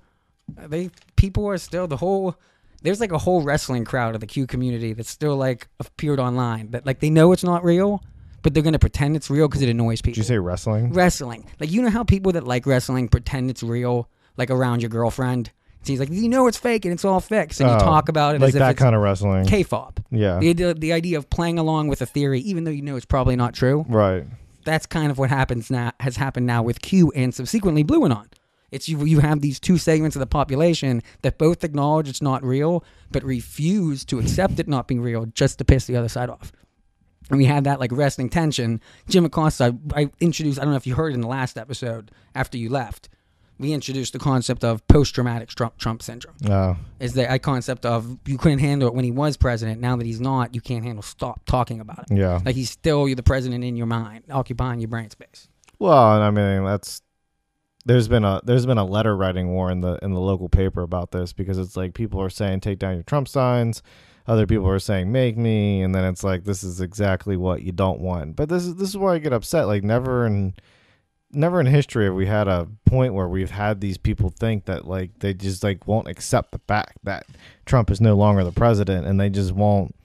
they people are still the whole. There's like a whole wrestling crowd of the Q community that's still like appeared online that like they know it's not real, but they're gonna pretend it's real because it annoys people. Did you say wrestling? wrestling? Like you know how people that like wrestling pretend it's real, like around your girlfriend. So he's like, you know it's fake and it's all fixed, and you Oh, talk about it like as if that kind of wrestling. K-pop. Yeah. The, idea- the idea of playing along with a theory, even though you know it's probably not true. Right. That's kind of what happens now. Has happened now with Q and subsequently Blue Anon. It's you. You have these two segments of the population that both acknowledge it's not real, but refuse to accept it not being real, just to piss the other side off. And we had that like wrestling tension. Jim Acosta, I, I introduced. I don't know if you heard in the last episode after you left. We introduced the concept of post-traumatic Trump, Trump syndrome. Oh. Is the concept of you couldn't handle it when he was president. Now that he's not, you can't handle. Stop talking about it. Yeah. like he's still you're the president in your mind, occupying your brain space. Well, and I mean that's there's been a there's been a letter writing war in the in the local paper about this because it's like people are saying take down your Trump signs, other people are saying make me, and then it's like this is exactly what you don't want. But this is this is why I get upset. Like never in never in history have we had a point where we've had these people think that like they just like won't accept the fact that Trump is no longer the president and they just won't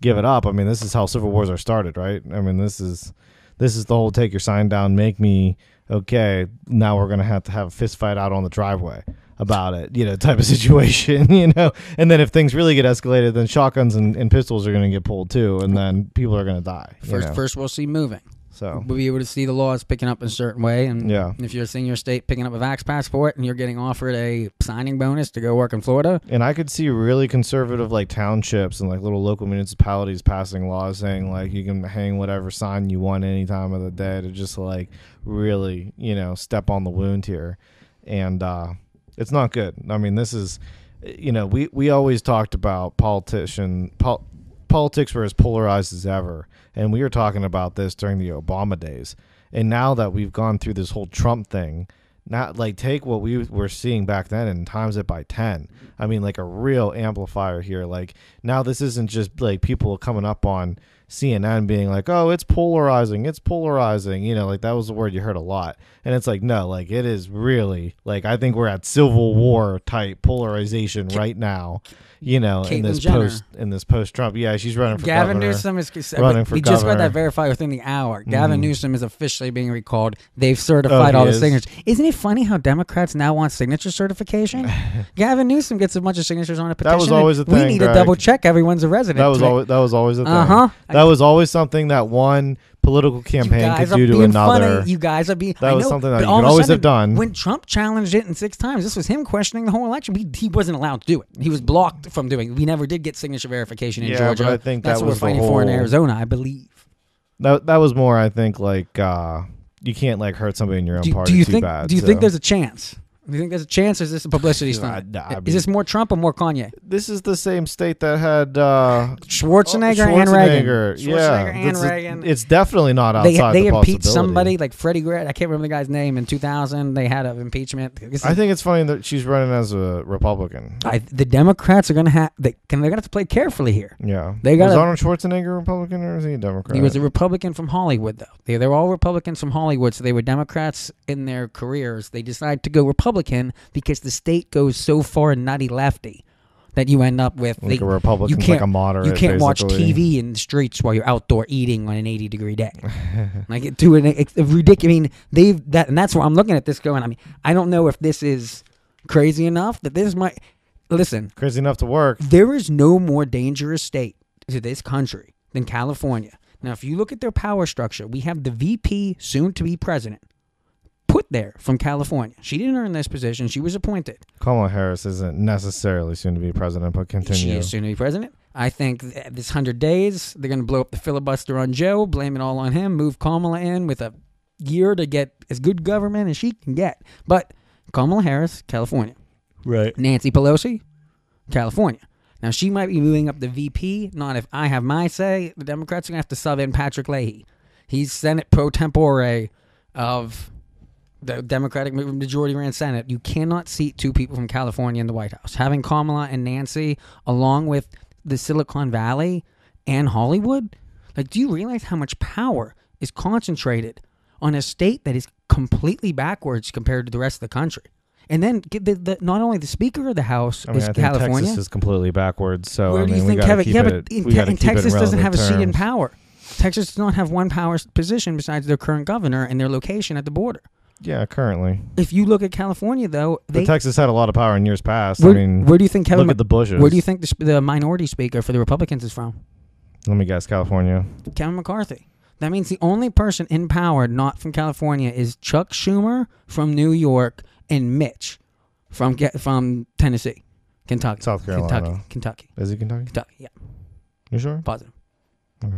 give it up. I mean, this is how civil wars are started, right? I mean, this is this is the whole take your sign down, make me okay. Now we're gonna have to have a fist fight out on the driveway about it, you know, type of *laughs* situation, *laughs* you know. And then if things really get escalated, then shotguns and, and pistols are gonna get pulled too, and then people are gonna die. First, know. first we'll see moving. So we'll be able to see the laws picking up in a certain way, and Yeah. if you're seeing your state picking up a vax passport and you're getting offered a signing bonus to go work in Florida, And I could see really conservative like townships and like little local municipalities passing laws saying like you can hang whatever sign you want any time of the day to just like really, you know, step on the wound here. And uh it's not good. I mean, this is you know, we we always talked about politician pol- politics were as polarized as ever. And we were talking about this during the Obama days. And now that we've gone through this whole Trump thing, not like take what we were seeing back then and times it by 10 i mean like a real amplifier here. Like now this isn't just like people coming up on cnn being like oh it's polarizing it's polarizing you know like that was the word you heard a lot. And it's like no like it is really like i think we're at civil war type polarization right now you know in this Jenner. post in this post trump yeah she's running for Gavin governor, Newsom is running for we just got that verified within the hour. Gavin Mhm. Newsom is officially being recalled. They've certified Oh, all he the is? signatures. Isn't it funny how Democrats now want signature certification? *laughs* Gavin Newsom gets a bunch of signatures on a petition. That was and always a We thing, need to Greg. double check everyone's a resident. That was to make- always that was always a thing. Uh-huh. That was always something that one political campaign could do to another. funny. You guys are being. That I was know, something that you could always have done. When Trump challenged it in six times, this was him questioning the whole election. He, he wasn't allowed to do it. He was blocked from doing. it. We never did get signature verification in Yeah, Georgia. but I think that's that what was we're fighting for in Arizona, I believe. That that was more, I think, like uh, you can't like hurt somebody in your own Do, party do you too think? bad. do you think there's a chance? Do you think there's a chance, or is this a publicity *laughs* I- stunt? I is mean- this more Trump or more Kanye? This is the same state that had uh, Schwarzenegger and Reagan. Schwarzenegger, Schwarzenegger Yeah, and That's a- Reagan. it's definitely not outside They, they the impeached somebody like Freddie Gray. I can't remember the guy's name in 2000. They had an impeachment. This I think it's funny that she's running as a Republican. I, the Democrats are going to have they can they're going to have to play carefully here. Yeah, They got was Arnold Schwarzenegger Republican or is he a Democrat? He was a Republican from Hollywood, though. They, they're all Republicans from Hollywood, so they were Democrats in their careers. They decided to go Republican because the state goes so far nutty lefty that you end up with Like they- a Republican's you can't, a moderate, You can't watch. TV in the streets while you're outdoor eating on an 80 degree day. *laughs* like to an it's ridiculous. I mean, they've that, and that's where I'm looking at this going. I mean, I don't know if this is crazy enough that this might listen. Crazy enough to work. There is no more dangerous state to this country than California. Now, if you look at their power structure, we have the VP, soon to be president, put there from California. She didn't earn this position; she was appointed. Kamala Harris isn't necessarily soon to be president, but continue. She is soon to be president. I think th- this hundred days, they're going to blow up the filibuster on Joe, blame it all on him, move Kamala in with a year to get as good government as she can get. But Kamala Harris, California. Right. Nancy Pelosi, California. Now she might be moving up to VP. Not if I have my say. The Democrats are gonna have to sub in Patrick Leahy. He's Senate pro tempore of the Democratic majority ran Senate. You cannot seat two people from California in the White House. Having Kamala and Nancy, along with the Silicon Valley and Hollywood, like, do you realize how much power is concentrated on a state that is completely backwards compared to the rest of the country? And then the, the not only the Speaker of the House I mean, is I California. Texas is completely backwards. So Where I do mean, you think Kevin? Yeah, but in, in Texas doesn't have a seat in power. Texas does not have one power position besides their current governor and their location at the border. Yeah, currently. If you look at California, though, But they Texas had a lot of power in years past. where, I mean, where do you think Kevin? Look Mc- at the Bushes. Where do you think the, the minority speaker for the Republicans is from? Let me guess, California. Kevin McCarthy. That means the only person in power not from California is Chuck Schumer from New York and Mitch from from Tennessee, Kentucky, South Carolina. Kentucky, Kentucky, Is it Kentucky? Kentucky. Yeah, You sure? positive. Okay.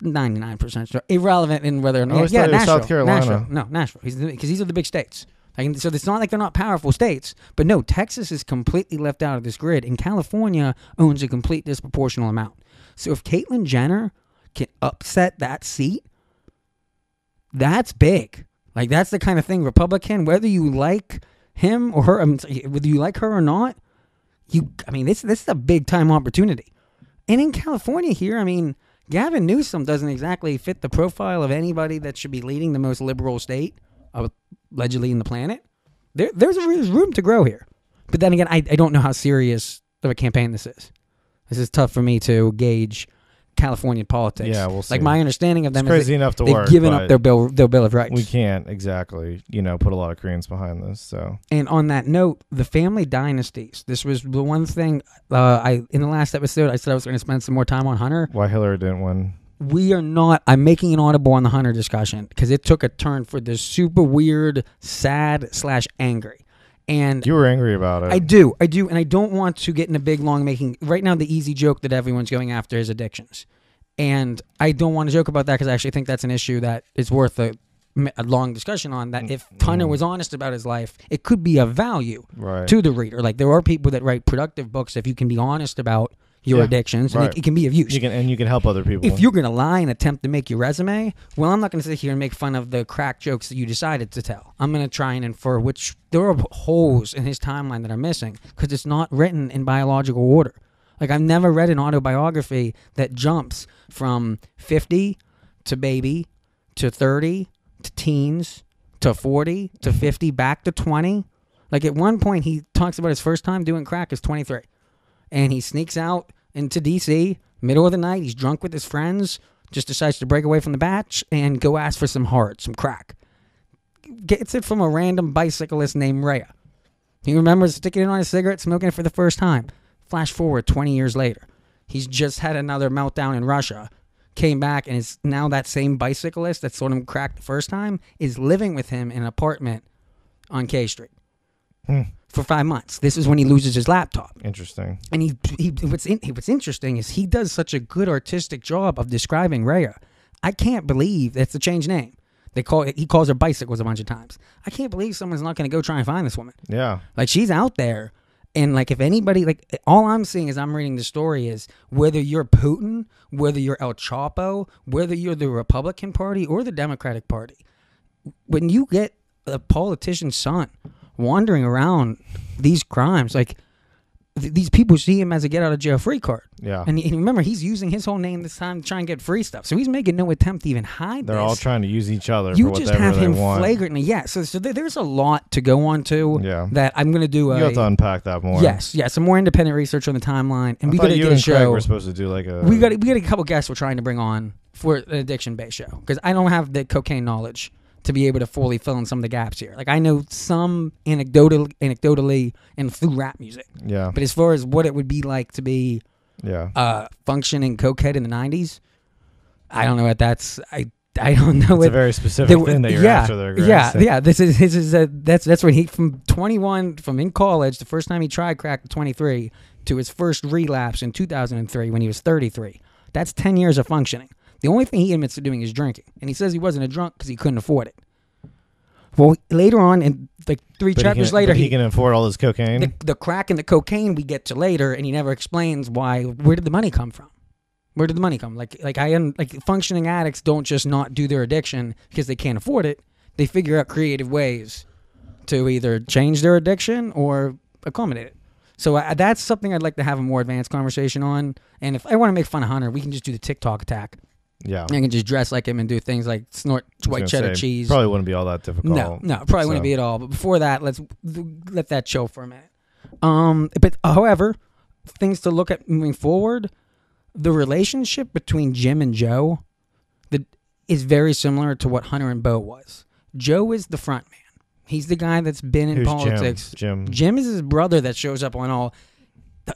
Ninety-nine percent sure. Irrelevant in whether or not. Yeah, was Nashville. South Carolina. Nashville. No, Nashville. Because these are the big states. Like, so it's not like they're not powerful states, but no, Texas is completely left out of this grid, and California owns a complete disproportional amount. So if Caitlyn Jenner can upset that seat, that's big. Like that's the kind of thing Republican, whether you like him or her, I mean, whether you like her or not, you. I mean, this this is a big time opportunity. And in California here, I mean, Gavin Newsom doesn't exactly fit the profile of anybody that should be leading the most liberal state, uh, allegedly in the planet. There, there's, there's room to grow here. But then again, I, I don't know how serious of a campaign this is. This is tough for me to gauge California politics. Yeah, we'll see. Like my understanding of them It's is crazy they- enough to they've work, given up their bill their bill of rights. We can't exactly, you know, put a lot of credence behind this. So And on that note, the family dynasties. This was the one thing uh, I in the last episode I said I was going to spend some more time on Hunter. why Hillary didn't win? We are not. I'm making an audible on the Hunter discussion because it took a turn for this super weird, sad slash angry. And You were angry about it. I do, I do, and I don't want to get in a big long making. Right now, the easy joke that everyone's going after is addictions, and I don't want to joke about that because I actually think that's an issue that is worth a, a long discussion on. That mm, if Hunter mm. was honest about his life, it could be of value Right. to the reader. Like there are people that write productive books if you can be honest about your Yeah, addictions, and right. it, it can be of use. You can and you can help other people. If you're going to lie and attempt to make your resume, well, I'm not going to sit here and make fun of the crack jokes that you decided to tell. I'm going to try and infer which there are holes in his timeline that are missing because it's not written in biological order. Like I've never read an autobiography that jumps from 50 to baby to 30 to teens to 40 to 50 back to 20. Like at one point he talks about his first time doing crack is 23 and he sneaks out into DC middle of the night. He's drunk with his friends, just decides to break away from the batch and go ask for some hard, some crack. Gets it from a random bicyclist named Rhea. He remembers sticking it on a cigarette, smoking it for the first time. Flash forward 20 years later. He's just had another meltdown in Russia, came back, and is now that same bicyclist that sold him crack the first time is living with him in an apartment on K Street hmm. For five months. This is when he loses his laptop. Interesting. And he, he what's in, what's interesting is he does such a good artistic job of describing Rhea. I can't believe that's a changed name. They call it, he calls her bicycles a bunch of times. I can't believe someone's not going to go try and find this woman. Yeah. Like she's out there, and like if anybody, like all I'm seeing as I'm reading the story is whether you're Putin, whether you're El Chapo, whether you're the Republican Party or the Democratic Party, when you get a politician's son wandering around these crimes, like th- these people see him as a get out of jail free card. Yeah. And, and remember, he's using his whole name this time to try and get free stuff. So he's making no attempt to even hide They're this. all trying to use each other you for just whatever have they him want. flagrantly. Yeah. So, so there, there's a lot to go on to. Yeah. That I'm going to do. A, You have to unpack that more. Yes. Yeah. Some more independent research on the timeline, and I we thought got to you get a and Craig show. were supposed to do like a. we got we got a couple guests we're trying to bring on for an addiction based show because I don't have the cocaine knowledge to be able to fully fill in some of the gaps here. Like I know some anecdotal anecdotally and through rap music. Yeah. But as far as what it would be like to be Yeah. uh functioning cokehead in the nineties, I don't know what that's I I don't know It's a very specific thing that you're yeah, after there. Yeah, yeah. This is this is a, that's that's when he from 21 from in college the first time he tried crack at 23 to his first relapse in 2003 when he was 33. That's 10 years of functioning. The only thing he admits to doing is drinking, and he says he wasn't a drunk because he couldn't afford it. Well, later on, in like three But he chapters can- later, but he can afford all this cocaine. the, the crack and the cocaine we get to later, and he never explains why. Where did the money come from? Where did the money come? Like, like I un- like functioning addicts don't just not do their addiction because they can't afford it. They figure out creative ways to either change their addiction or accommodate it. So I, that's something I'd like to have a more advanced conversation on. And if I want to make fun of Hunter, we can just do the TikTok attack. Yeah. I can just dress like him and do things like snort white cheddar say, cheese. Probably wouldn't be all that difficult. No, no, probably wouldn't be at all. But before that, let's let that chill for a minute. Um, but however, things to look at moving forward, the relationship between Jim and Joe, the is very similar to what Hunter and Beau was. Joe is the front man. He's the guy that's been in Who's Jim? politics. Jim. Jim is his brother that shows up on all.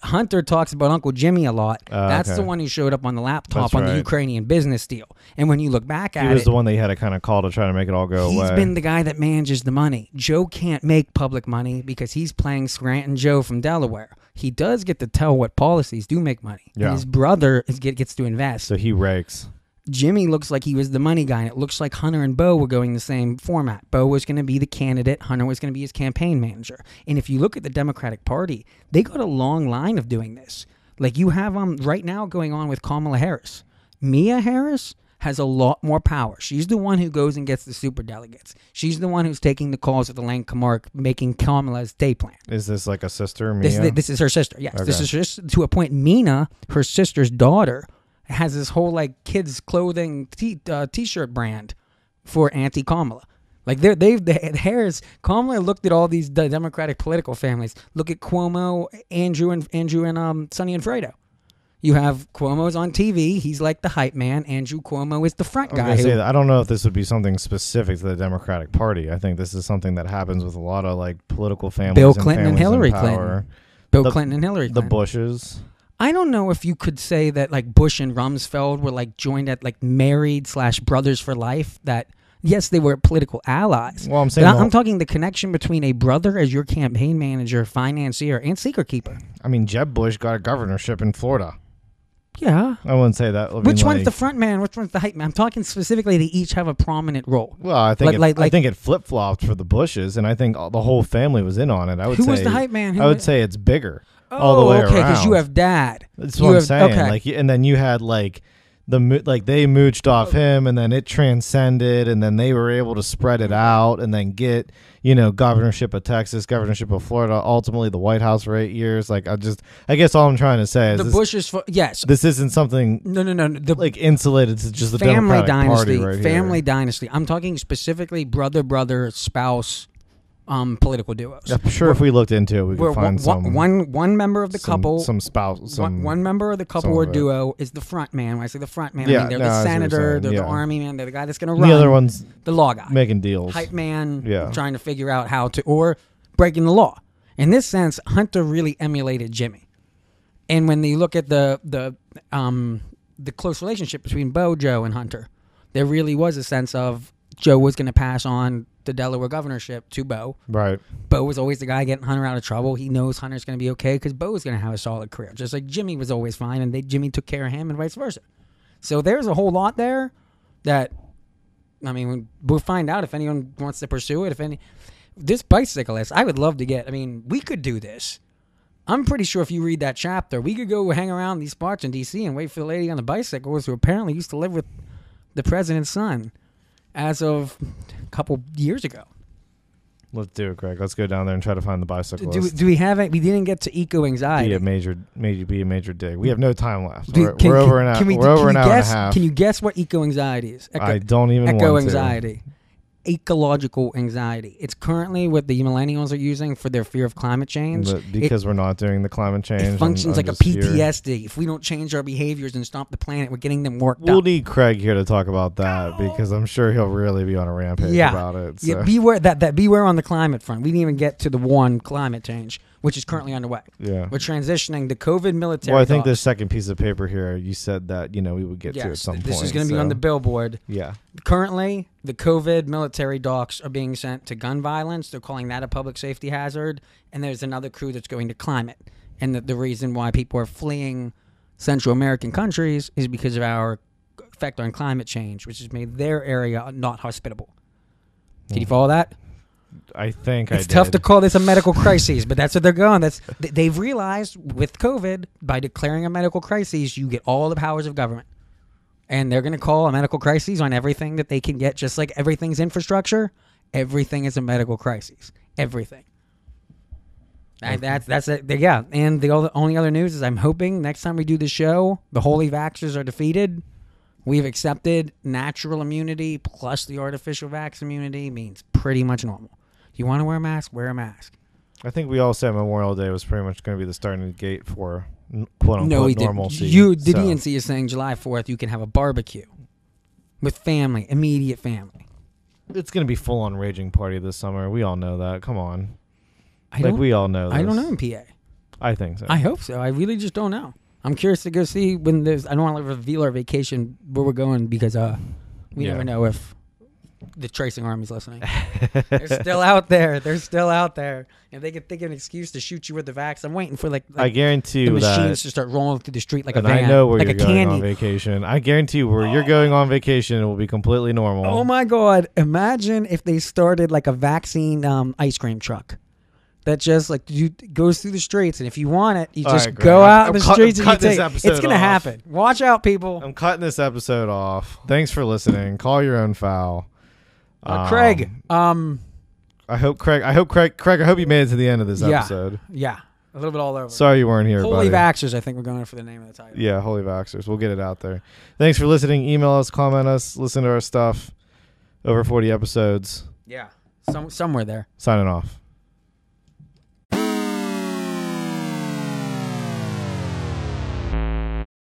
Hunter talks about Uncle Jimmy a lot. Oh, That's okay. the one who showed up on the laptop That's on the. Ukrainian business deal. And when you look back He at was it, the one that had to kind of call to try to make it all go He's away. been the guy that manages the money. Joe can't make public money because he's playing Scranton Joe from Delaware. He does get to tell what policies do make money. Yeah. And his brother is gets to invest. so he rakes. Jimmy looks like he was the money guy, and it looks like Hunter and Beau were going the same format. Beau was going to be the candidate, Hunter was going to be his campaign manager. And if you look at the Democratic Party, they got a long line of doing this. Like you have um right now going on with Kamala Harris. Maya Harris has a lot more power. She's the one who goes and gets the super delegates. She's the one who's taking the calls at the Lang Camargue, making Kamala's day plan. Is this like a sister? Mia? This, this is her sister. Yes, this is just to appoint. Meena, her sister's daughter, has this whole like kids clothing t uh, t-shirt brand for anti Kamala. Like they're they've the Harris Kamala looked at all these de- Democratic political families. Look at Cuomo, Andrew and Andrew and um Sonny and Fredo. You have Cuomo's on TV. He's like the hype man. Andrew Cuomo is the front guy. who- say that I don't know if this would be something specific to the Democratic Party. I think this is something that happens with a lot of like political families. Bill Clinton and in Hillary. Clinton. Bill The- Clinton and Hillary The Bushes. I don't know if you could say that like Bush and Rumsfeld were like joined at like married slash brothers for life. That yes, they were political allies. Well, I'm saying I- I'm talking the connection between a brother as your campaign manager, financier, and secret keeper. I mean, Jeb Bush got a governorship in Florida. Yeah. I wouldn't say that. I mean, Which one's like- the front man? Which one's the hype man? I'm talking specifically. They each have a prominent role. Well, I think Like- it, like- I think it flip flopped for the Bushes, and I think all, the whole family was in on it. I would Who say was the hype man? Who I would was- say it's bigger all the way okay, around. you have dad. That's You what I'm have- saying. okay. Like, and then you had like the mo- like they mooched off him, and then it transcended, and then they were able to spread Mm-hmm. it out, and then get you know governorship of Texas, governorship of Florida, ultimately the White House for eight years. Like, I just, I guess all I'm trying to say is The this, Bushes, fo- yes. this isn't something No, no, no. The like insulated to just the family Democratic dynasty. Party right family here. dynasty. I'm talking specifically brother, brother, spouse, um, political duos. I'm sure if we looked into it, we Where could find one, some one one member of the some- couple, some spouse, one, some one member of the couple some or of it. duo is the front man. When I say the front man, I Yeah, mean they're no, I the see what you're senator, saying, they're yeah. the army man, they're the guy that's going to run. the other one's the law guy, making deals. hype man, Yeah. trying to figure out how to or breaking the law. In this sense, Hunter really emulated Jimmy. And when you look at the the um the close relationship between Beau, Joe, and Hunter, there really was a sense of Joe was going to pass on the Delaware governorship to Beau. Right. Beau was always the guy getting Hunter out of trouble. He knows Hunter's going to be okay because Beau is going to have a solid career, just like Jimmy was always fine, and they, Jimmy took care of him, and vice versa. So there's a whole lot there that, I mean, we'll find out if anyone wants to pursue it. If any, this bicyclist, I would love to get. I mean, we could do this. I'm pretty sure if you read that chapter, we could go hang around these parts in D.C. and wait for the lady on the bicycles who apparently used to live with the president's son as of a couple years ago. Let's do it, Greg. Let's go down there and try to find the Do, bicyclist. do we have it? We didn't get to eco anxiety. be a major, major, be a major dig. We have no time left. Do- we're, can- we're over an hour. can we- we're over an you hour and a half. Can you guess what eco anxiety is? Eco, I don't even eco want to. Anxiety. Ecological anxiety. It's currently what the millennials are using for their fear of climate change. But It- because we're not doing the climate change, it I'm- functions I'm like a just here. PTSD. If we don't change our behaviors and stop the planet, we're getting them worked We'll up. need Craig here to talk about that because I'm sure he'll really be on a rampage yeah. about it. Yeah, so. beware that that beware on the climate front. We didn't even get to the one climate change, which is currently underway. Yeah. We're transitioning the COVID military. Well, I think this second piece of paper here, you said that you know we would get to at some th- point. this is going to be on the billboard. Yeah. Currently, the COVID military docs are being sent to gun violence. They're calling that a public safety hazard. And there's another crew that's going to climate. And the, the reason why people are fleeing Central American countries is because of our effect on climate change, which has made their area not hospitable. Did you Mm. follow that? I think I It's tough to call this a medical crisis, but that's what they're going. That's they've realized with COVID by declaring a medical crisis, you get all the powers of government, and they're going to call a medical crisis on everything that they can get. Just like everything's infrastructure, everything is a medical crisis. Everything. And that's that's it. Yeah, and the only other news is I'm hoping next time we do the show, the holy vaxxers are defeated. We've accepted natural immunity plus the artificial vax immunity means pretty much normal. You want to wear a mask? Wear a mask. I think we all said Memorial Day was pretty much going to be the starting gate for quote unquote no, we didn't. You, the so- DNC is saying July 4th, you can have a barbecue with family, immediate family. It's going to be full on raging party this summer. We all know that. Come on. I like we all know. I don't this. know in PA. I think so. I hope so. I really just don't know. I'm curious to go see when there's. I don't want to reveal our vacation where we're going because uh, we Yeah. never know if the tracing army's listening. *laughs* They're still out there. They're still out there. If they could think of an excuse to shoot you with the vax, I'm waiting for like, I like guarantee the machines to start rolling through the street like and a van, I know where like you're a going candy. on vacation. I guarantee you where you're going on vacation it will be completely normal. Oh my god! Imagine if they started like a vaccine um, ice cream truck that just like you goes through the streets, and if you want it, you All just right, go out I'm in the cut- streets I'm and you take. It's gonna off. happen. Watch out, people. I'm cutting this episode off. Thanks for listening. Call your own foul. Uh, Craig, um, I hope Craig. I hope Craig. Craig. I hope you made it to the end of this yeah, episode. yeah, a little bit all over. Sorry you weren't here, Holy buddy. vaxxers, I think we're going for the name of the title. Yeah, Holy Vaxxers. We'll get it out there. Thanks for listening. Email us, comment us, listen to our stuff. Over 40 episodes. Yeah, some somewhere there. Signing off.